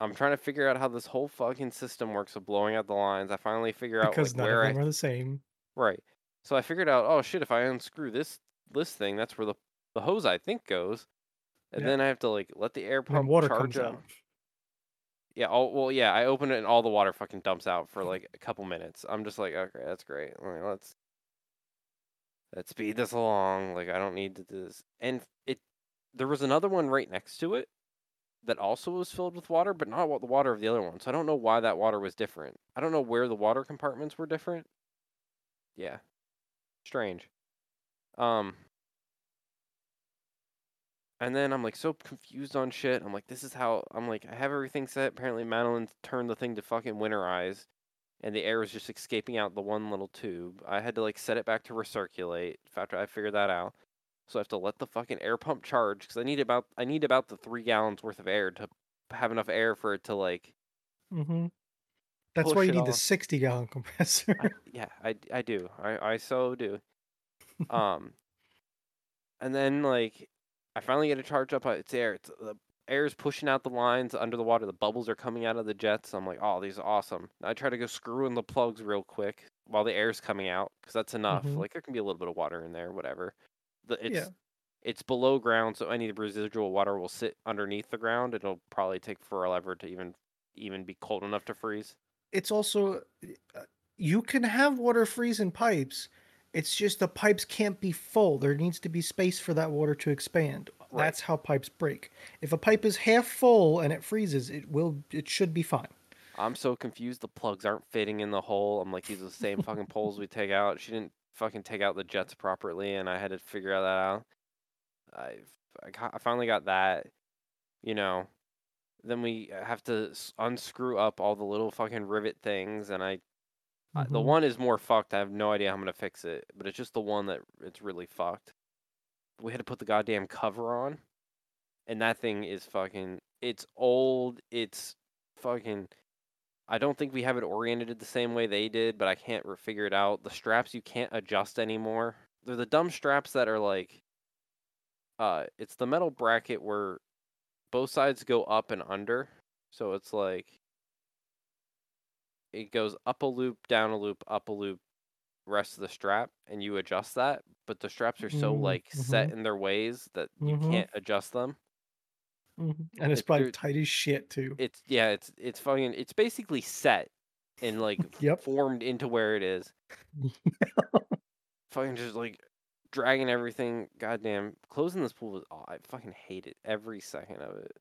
I'm trying to figure out how this whole fucking system works of blowing out the lines. I finally figure out Because like none where of I them are the same. right. So I figured out, oh shit, if I unscrew this this thing, that's where the the hose I think goes, and Yeah. then I have to like let the air pump water charge comes up. out. Yeah, oh well, yeah. I open it and all the water fucking dumps out for (laughs) like a couple minutes. I'm just like, okay, that's great. Like, let's let's speed this along. Like, I don't need to do this. And it, there was another one right next to it that also was filled with water, but not the water of the other one. So I don't know why that water was different. I don't know where the water compartments were different. Yeah, strange. Um, and then I'm like so confused on shit. I'm like, this is how I'm like, I have everything set. Apparently, Madeline turned the thing to fucking winterize, and the air was just escaping out the one little tube. I had to like set it back to recirculate after I figured that out. So I have to let the fucking air pump charge because I need about I need about the three gallons worth of air to have enough air for it to like. Mm-hmm. That's why you need the 60 gallon (laughs) compressor. I, yeah, I I do. I I so do. (laughs) Um, and then like I finally get it charged up. uh, It's air. It's the air is pushing out the lines under the water. The bubbles are coming out of the jets. I'm like, oh, these are awesome. I try to go screw in the plugs real quick while the air's coming out because that's enough. Mhm. Like there can be a little bit of water in there, whatever. The it's Yeah. it's below ground, so any residual water will sit underneath the ground. It'll probably take forever to even even be cold enough to freeze. It's also uh, you can have water freeze in pipes. It's just the pipes can't be full. There needs to be space for that water to expand. Right. That's how pipes break. If a pipe is half full and it freezes, it will it should be fine. I'm so confused. The plugs aren't fitting in the hole. I'm like, these are the same (laughs) fucking poles we take out. She didn't fucking take out the jets properly, and I had to figure that out. I I, got, I finally got that. You know, then we have to unscrew up all the little fucking rivet things, and I I- the Mhm. one is more fucked. I have no idea how I'm gonna fix it, but it's just the one that it's really fucked. We had to put the goddamn cover on, and that thing is fucking. It's old. It's fucking. I don't think we have it oriented the same way they did, but I can't re- figure it out. The straps you can't adjust anymore. They're the dumb straps that are like. Uh, it's the metal bracket where both sides go up and under, so it's like it goes up a loop, down a loop, up a loop, rest of the strap, and you adjust that. But the straps are so Mm, like set in their ways that you Mhm. can't adjust them. Mhm. And it's It- probably tight as shit too. It's yeah, it's it's fucking it's basically set and like (laughs) Yep. formed into where it is. (laughs) fucking just like dragging everything. Goddamn, closing this pool was aw- I fucking hate it every second of it.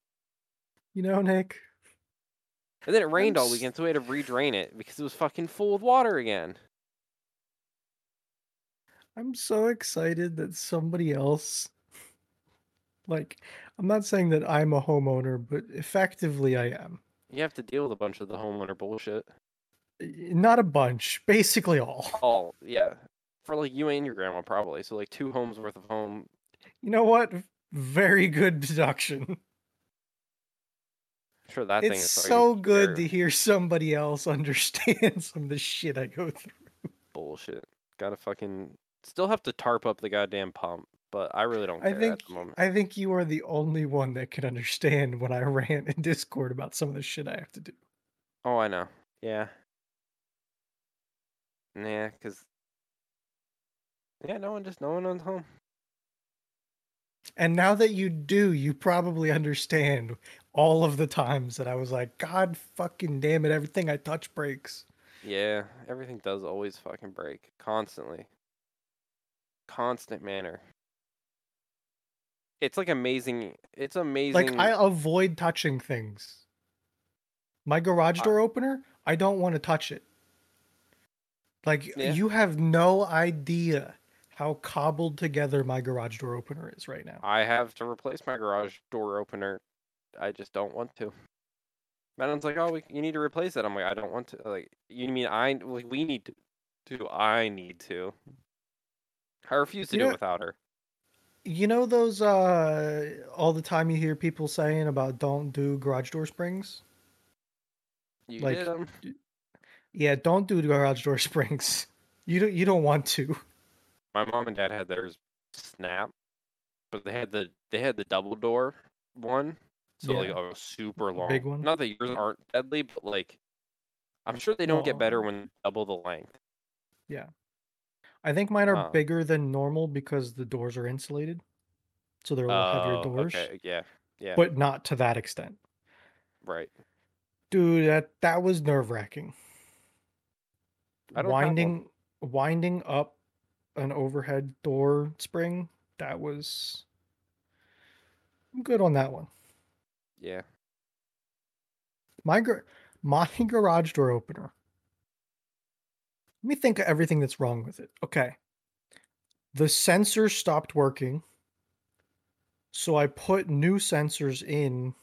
You know, Nick, And then it rained all weekend, so we had to redrain it because it was fucking full with water again. I'm so excited that somebody else like I'm not saying that I'm a homeowner, but effectively I am. You have to deal with a bunch of the homeowner bullshit. Not a bunch, basically all. (laughs) all yeah for like you and your grandma probably so like two homes worth of home You know what? Very good (laughs) deduction. I'm sure that thing It's is so good to hear somebody else (laughs) understand some of the shit I go through. bullshit gotta fucking still have to tarp up the goddamn pump but i really don't I care think at the moment. I think you are the only one that can understand when I (laughs) rant in Discord about some of the shit I have to do. oh i know. Yeah. Yeah because yeah no one just no one owns home. And now that you do, you probably understand all of the times that I was like, God fucking damn it, everything I touch breaks. yeah everything does always fucking break constantly constant manner it's like amazing it's amazing Like I avoid touching things. My garage I- door opener, I don't want to touch it. Like Yeah. you have no idea how cobbled together my garage door opener is right now. I have to replace my garage door opener. I just don't want to. Madam's like, "Oh, we, you need to replace it." I'm like, "I don't want to." Like, you mean I? Like, we need to. Do I need to. I refuse to You do know- it without her. You know those uh all the time you hear people saying about don't do garage door springs? You like, did 'em. Yeah, don't do garage door (laughs) springs. You don't you don't want to. My mom and dad had theirs snap, but they had the they had the double door one, so like Yeah. a super long. big one? Not that yours aren't deadly, but like, I'm sure they don't get better when double the length. I think mine are Oh. bigger than normal because the doors are insulated. So they're a little heavier Oh, doors, okay, yeah, yeah, but not to that extent. right. Dude, that that was nerve-wracking. I don't. Winding winding up an overhead door spring, that was I'm good on that one. Yeah. My gar- (laughs) my garage door opener. Let me think of everything that's wrong with it. Okay. The sensor stopped working. So I put new sensors in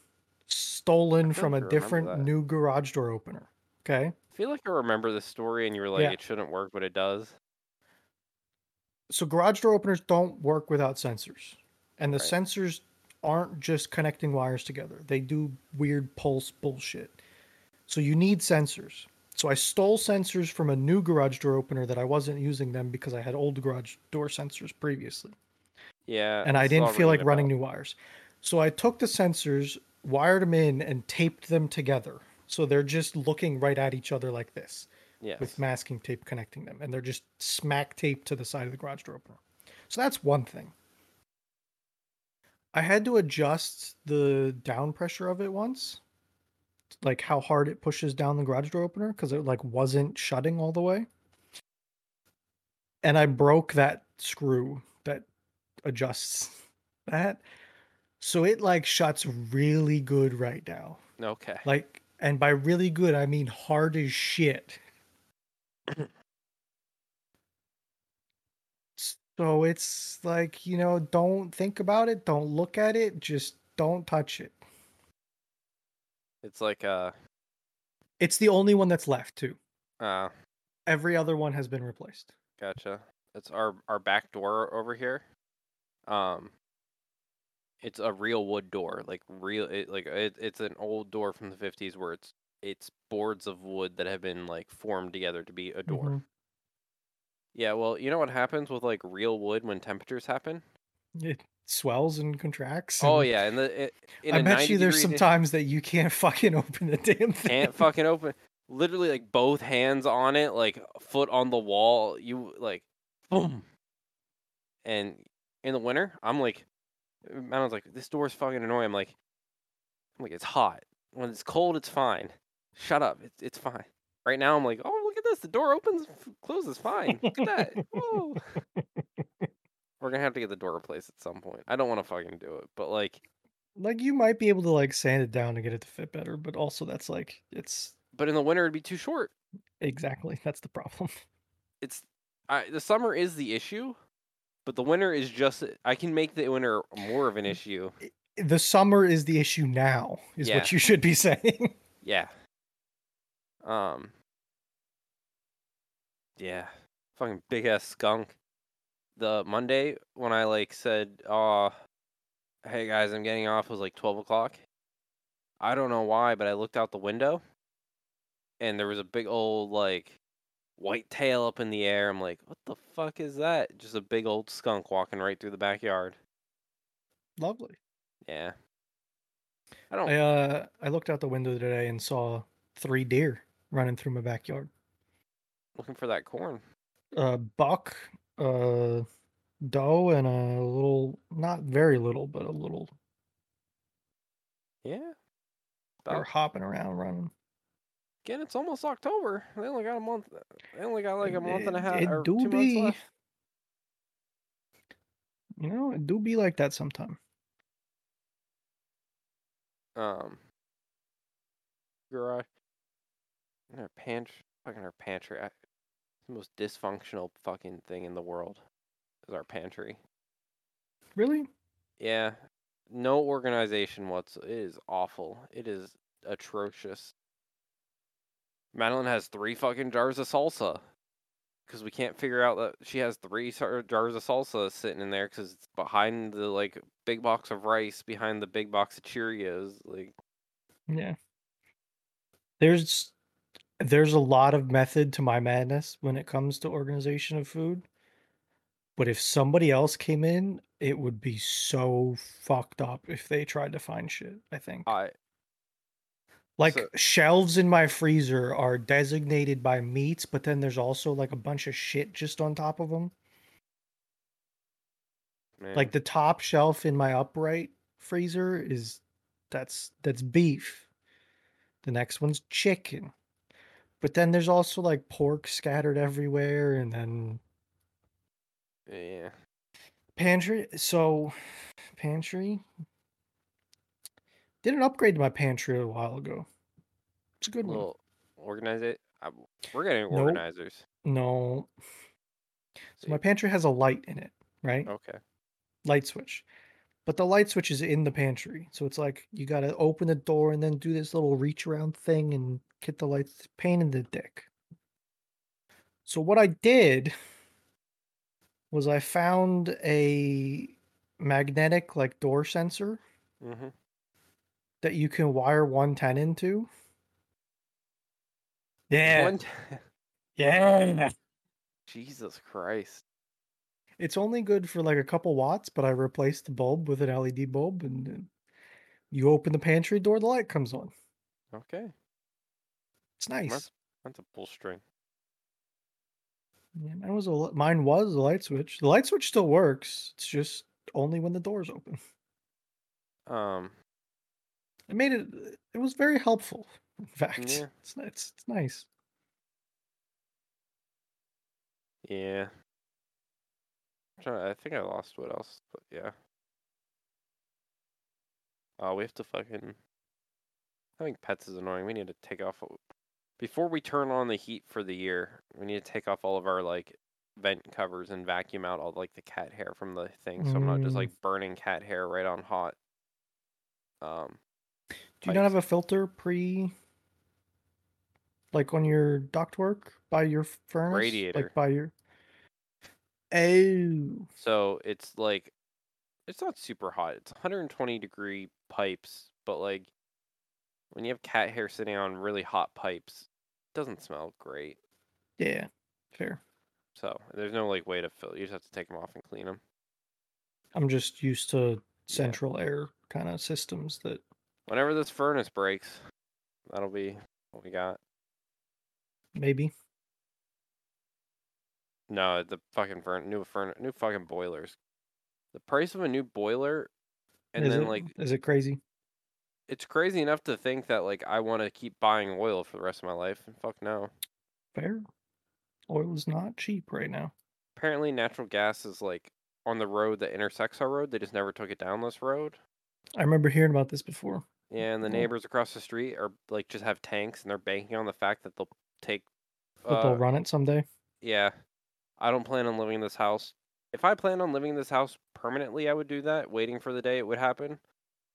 stolen from a like I remember different that. new garage door opener. Okay? I feel like I remember the story, and you were like, Yeah. "It shouldn't work, but it does." So garage door openers don't work without sensors. And the Right. sensors aren't just connecting wires together. They do weird pulse bullshit. So you need sensors. So I stole sensors from a new garage door opener that I wasn't using them because I had old garage door sensors previously. Yeah. And I didn't feel like running new wires. So I took the sensors, wired them in, and taped them together. So they're just looking right at each other like this Yes. with masking tape connecting them, and they're just smack taped to the side of the garage door opener. So that's one thing. I had to adjust the down pressure of it once like how hard it pushes down the garage door opener because it like wasn't shutting all the way. And I broke that screw that adjusts that. So it like shuts really good right now. Okay. Like and by really good I mean hard as shit. so it's like, you know, don't think about it, don't look at it, just don't touch it. It's like uh It's the only one that's left too. uh Every other one has been replaced. gotcha. It's our our back door over here. Um it's a real wood door, like real it, like it, it's an old door from the 50s where it's it's boards of wood that have been like formed together to be a door. Mhm. Yeah, well, you know what happens with like real wood when temperatures happen? It swells and contracts. Oh yeah, and the it, I a bet you there's some di- times that you can't (laughs) fucking open the damn thing. can't fucking open literally like both hands on it like foot on the wall you like boom. And in the winter i'm like Madeline's like this door's fucking annoying. I'm like i'm like it's hot. When it's cold it's fine. Shut up. It's, it's fine. Right now i'm like oh look at this. The door opens f- closes fine. Look at that. Whoa. (laughs) we're gonna have to get the door replaced at some point i don't want to fucking do it but like like you might be able to like sand it down to get it to fit better, but also that's like it's but in the winter it'd be too short exactly (laughs) that's the problem. it's I, the summer is the issue, but the winter is just I can make the winter more of an (sighs) issue. The summer is the issue now, is Yeah. what you should be (laughs) saying. Yeah. Um. Yeah. Fucking big ass skunk. The Monday when I like said, "Uh, hey guys, I'm getting off," was like twelve o'clock. I don't know why, but I looked out the window, and there was a big old like white tail up in the air. I'm like, "What the fuck is that?" Just a big old skunk walking right through the backyard. Lovely. Yeah. I don't. I uh I looked out the window today and saw three deer running through my backyard. looking for that corn. A buck, a doe, and a little not very little, but a little Yeah. they were hopping around running. again, it's almost October. They only got a month. They only got like a month and a half it or do two be. months left. You know, it do be like that sometime. Um. Garage. In our pantry, fucking our pantry. I, the most dysfunctional fucking thing in the world is our pantry. Really? Yeah. No organization what's it is awful. It is atrocious. Madeline has three fucking jars of salsa because we can't figure out that she has three jars of salsa sitting in there because it's behind the like big box of rice, behind the big box of Cheerios. Like, Yeah. There's there's a lot of method to my madness when it comes to organization of food. But if somebody else came in, it would be so fucked up if they tried to find shit, I think. I Like so- shelves in my freezer are designated by meats, but then there's also like a bunch of shit just on top of them. man, Like the top shelf in my upright freezer is that's that's beef. The next one's chicken. But then there's also like pork scattered everywhere and then yeah, pantry so (sighs) pantry did an upgrade to my pantry a while ago. It's a good one. well, organize it. I, we're getting Nope. organizers. No. So my pantry has a light in it, right? Okay. light switch. But the light switch is in the pantry. So it's like you got to open the door and then do this little reach around thing and get the lights pain in the dick. So what I did was I found a magnetic like door sensor Mm-hmm. that you can wire 110 into. Yeah. One, Yeah. Jesus Christ. It's only good for like a couple watts, but I replaced the bulb with an LED bulb and then you open the pantry door, the light comes on. Okay. It's nice. That's, that's a pull string. Yeah, mine was a mine was a light switch. The light switch still works. It's just only when the door's open. Um, It made it. It was very helpful In fact, Yeah. it's, it's it's nice. Yeah. Trying- I think I lost what else, but yeah. Oh, we have to fucking. Having pets is annoying. We need to take off. Before we turn on the heat for the year, we need to take off all of our like vent covers and vacuum out all like the cat hair from the thing, so I'm not just Mm. like burning cat hair right on hot. Um, Do you not have a filter pre, like on your ductwork by your furnace, Radiator. like by your? Oh, So it's like, it's not super hot. It's 120 degree pipes, but like, when you have cat hair sitting on really hot pipes, it doesn't smell great. yeah, fair. So there's no like way to fill. You just have to take them off and clean them. I'm just used to central air kind of systems that. Whenever this furnace breaks, that'll be what we got. Maybe. No, the fucking furn new furn new fucking boilers. The price of a new boiler, and is then it, like is it crazy? it's crazy enough to think that like I want to keep buying oil for the rest of my life. And fuck no. Fair. Oil is not cheap right now. Apparently, natural gas is like on the road that intersects our road. They just never took it down this road. I remember hearing about this before. Yeah, and the neighbors across the street are like just have tanks, and they're banking on the fact that they'll take. But uh, they'll run it someday. Yeah. I don't plan on living in this house. If I planned on living in this house permanently, I would do that, waiting for the day it would happen.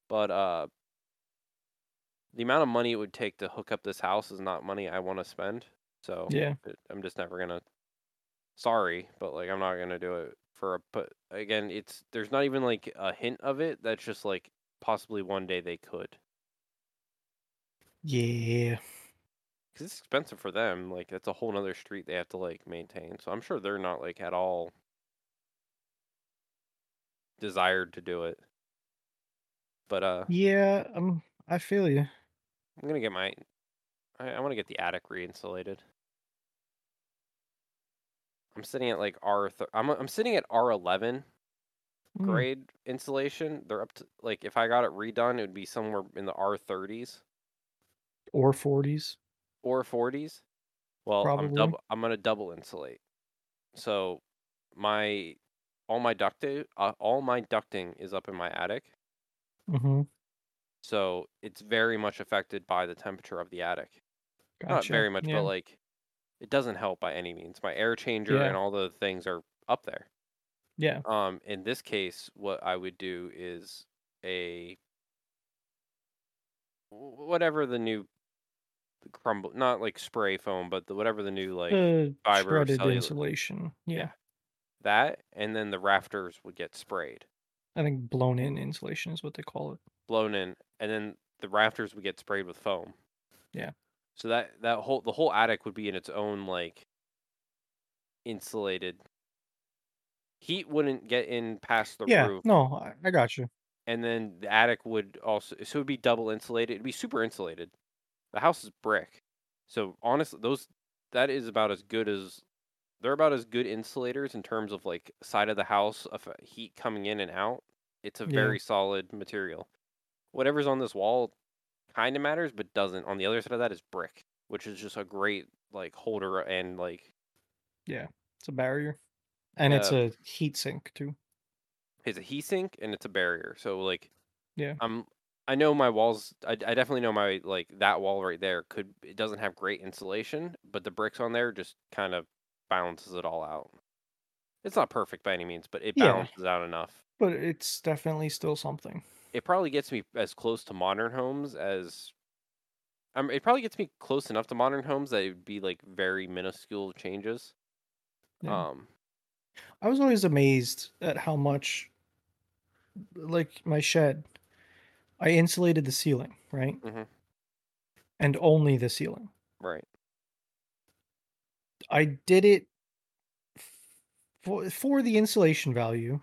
But uh the amount of money it would take to hook up this house is not money I want to spend. So Yeah. it- I'm just never going to Sorry, but like I'm not going to do it for a but again, it's there's not even like a hint of it. That's just like possibly one day they could. Yeah. Cuz it's expensive for them. Like that's a whole nother street they have to like maintain. So I'm sure they're not like at all desired to do it. But uh Yeah. Um. I feel you. I'm gonna get my I, I want to get the attic re-insulated. I'm sitting at like R th- I'm I'm sitting at R11 Mm, grade insulation. They're up to like if I got it redone, it would be somewhere in the R30s Or forties. Or 40s. Well, I'm double I'm gonna double insulate. So my all my ducting uh, all my ducting is up in my attic. Mm-hmm. So it's very much affected by the temperature of the attic. Gotcha. Not very much, yeah. but like it doesn't help by any means. My air changer Yeah. and all the things are up there. yeah. Um, in this case, what I would do is a whatever the new crumble, not like spray foam, but the whatever the new like the fiber cellular- insulation. Yeah. That, and then the rafters would get sprayed, I think blown in insulation is what they call it. blown in, and then the rafters would get sprayed with foam. Yeah. So that that whole the whole attic would be in its own like insulated. Heat wouldn't get in past the yeah. roof, No, I, I got you. and then the attic would also so it would be double insulated. It'd be super insulated. The house is brick, so honestly, those that is about as good as they're about as good insulators in terms of like side of the house of uh, heat coming in and out. It's a Yeah. very solid material. Whatever's on this wall kind of matters, but doesn't. On the other side of that is brick, which is just a great like holder and like yeah, It's a barrier, and it's a heat sink too. it's a heat sink and it's a barrier. So like, Yeah. I'm I know my walls. I, I definitely know my like that wall right there could it doesn't have great insulation, but the bricks on there just kind of balances it all out. It's not perfect by any means, but it Yeah. balances out enough. But it's definitely still something. It probably gets me as close to modern homes as. Um, it probably gets me close enough to modern homes that it would be like very minuscule changes. Yeah. Um, I was always amazed at how much, like my shed, I insulated the ceiling, right? Mhm. And only the ceiling. right. I did it for, for the insulation value,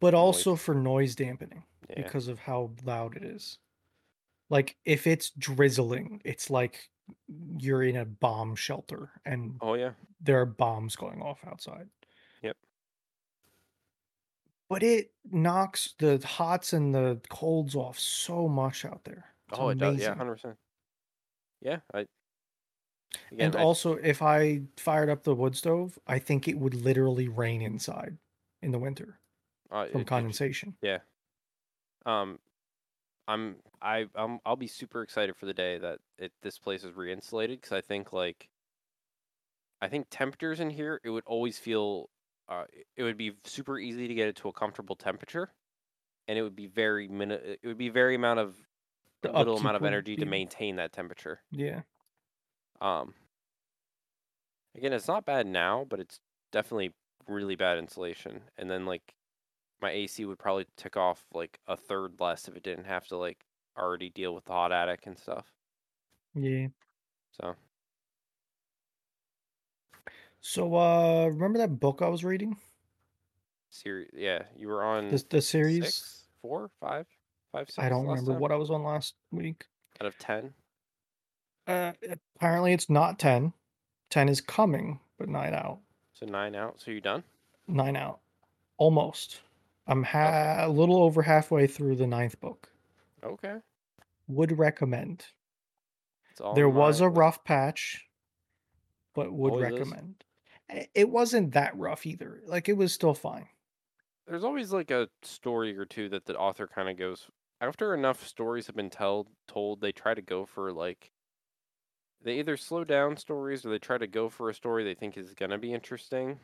but also for noise dampening Yeah. because of how loud it is. Like if it's drizzling, it's like you're in a bomb shelter and oh yeah. there are bombs going off outside. But it knocks the hots and the colds off so much out there. It's oh, it does. Yeah, hundred percent. Yeah, I. Again, and I- also, if I fired up the wood stove, I think it would literally rain inside in the winter uh, from it- it- condensation. um, I'm I I'm, I'll be super excited for the day that it this place is reinsulated because I think like. I think temperatures in here it would always feel, uh, it would be super easy to get it to a comfortable temperature, and it would be very min it would be very amount of The little amount of energy to maintain that temperature. Yeah. Um, again, it's not bad now, but it's definitely really bad insulation. And then like my AC would probably tick off like a third less if it didn't have to like already deal with the hot attic and stuff. Yeah. So So, uh, remember that book I was reading? series, yeah, you were on The the series. six, four, five, five, six. I don't remember time? what I was on last week. out of ten. Uh, apparently it's not ten. Ten is coming, but nine out. So nine out. So you done? Nine out. Almost. I'm ha- a little over halfway through the ninth book. Okay. Would recommend. It's all there was a rough patch, but would Always recommend. I- It wasn't that rough either. Like it was still fine. there's always like a story or two that the author kind of goes after enough stories have been told told they try to go for like they either slow down stories or they try to go for a story they think is going to be interesting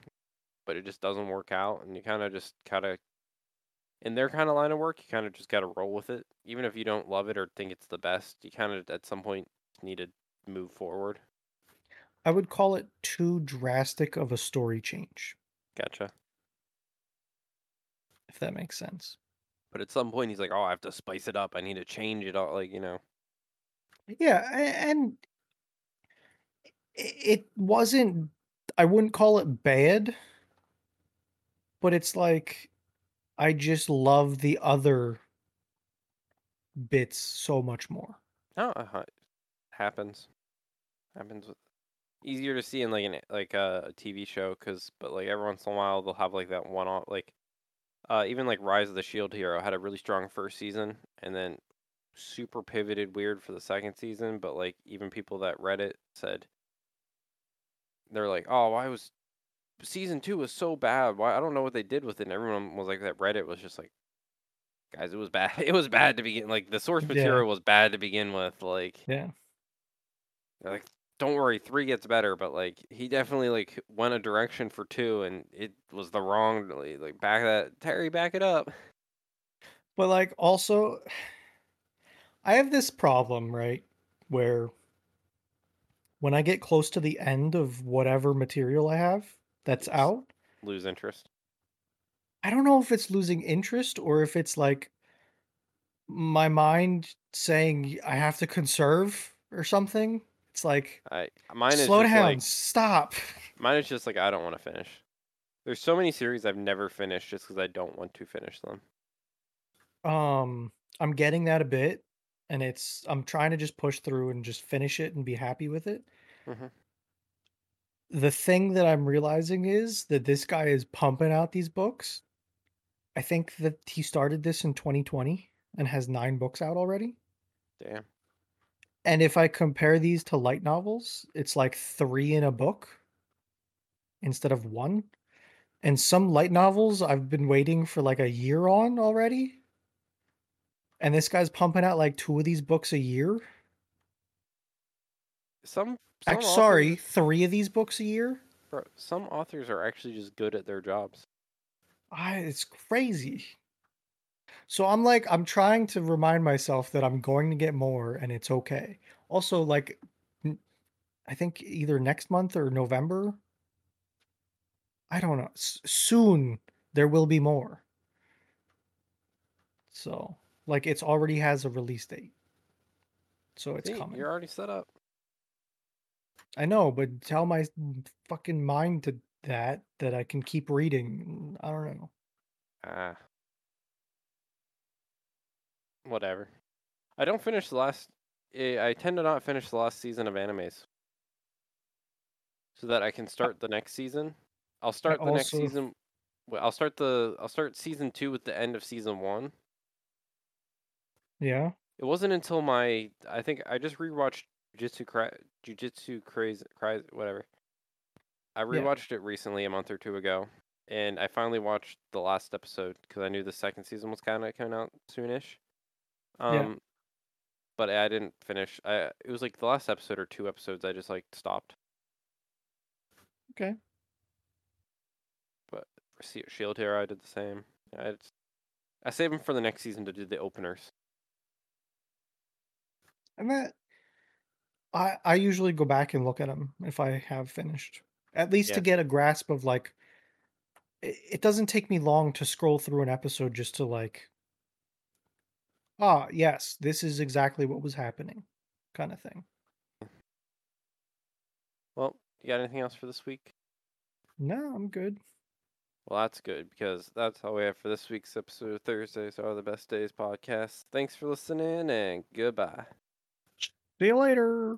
but it just doesn't work out and you kind of just kind of in their kind of line of work you kind of just got to roll with it even if you don't love it or think it's the best you kind of at some point need to move forward I would call it too drastic of a story change, gotcha if that makes sense. but at some point he's like oh i have to spice it up i need to change it all like you know Yeah, and it wasn't I wouldn't call it bad, but it's like I just love the other bits so much more. No, uh, happens. Happens. With, easier to see in like an like a, TV show, cause but like every once in a while they'll have like that one off like, uh, even like Rise of the Shield Hero had a really strong first season and then super pivoted weird for the second season. But like even people that read it said they're like, oh, why was season two was so bad? Why I don't know what they did with it. And everyone was like that Reddit was just like. Guys, it was bad. (laughs) It was bad to begin. Like the source Yeah. material was bad to begin with. Like Yeah. like, don't worry, three gets better, but like he definitely like went a direction for two, and it was the wrong like like, back that Terry, back it up. But like also (sighs) I have this problem, right? Where when I get close to the end of whatever material I have that's out, Lose interest. I don't know if it's losing interest or if it's like my mind saying I have to conserve or something. It's like I mine is slow down, like stop. mine is just like I don't want to finish. There's so many series I've never finished just because I don't want to finish them. Um, I'm getting that a bit, and it's I'm trying to just push through and just finish it and be happy with it. Mhm. The thing that I'm realizing is that this guy is pumping out these books. I think that he started this in 2020 and has nine books out already. Damn. And if I compare these to light novels, it's like three in a book instead of one. And some light novels I've been waiting for like a year on already. And this guy's pumping out like two of these books a year. Some, some Actually, sorry, three of these books a year. bro, some authors are actually just good at their jobs. I, it's crazy. So I'm like, I'm trying to remind myself that I'm going to get more and it's okay. Also, like, I think either next month or November. I don't know. S- soon there will be more. So, like, it's already has a release date. So it's See, coming. You're already set up. I know, but tell my fucking mind to that that I can keep reading. I don't know. Ah. Whatever. I don't finish the last. eh, I tend to not finish the last season of animes. So that I can start the next season. I'll start the next season. I'll start the. I'll start season two with the end of season one. Yeah. It wasn't until my. I think I just rewatched Jujutsu Cra- Jujutsu Crazy, Crazy, whatever. I rewatched it recently, a month or two ago, and I finally watched the last episode because I knew the second season was kind of coming out soonish. Um, Yeah. but I didn't finish. I it was like the last episode or two episodes. I just like stopped. Okay. But for Shield Hero, I did the same. I just, I saved them for the next season to do the openers. And that I I usually go back and look at them if I have finished. At least to get a grasp of like it, it doesn't take me long to scroll through an episode just to like ah, yes, this is exactly what was happening kind of thing. Well, you got anything else for this week? No, I'm good. Well, that's good because that's all we have for this week's episode of Thursdays Are the Best Days podcast. Thanks for listening and goodbye. See you later.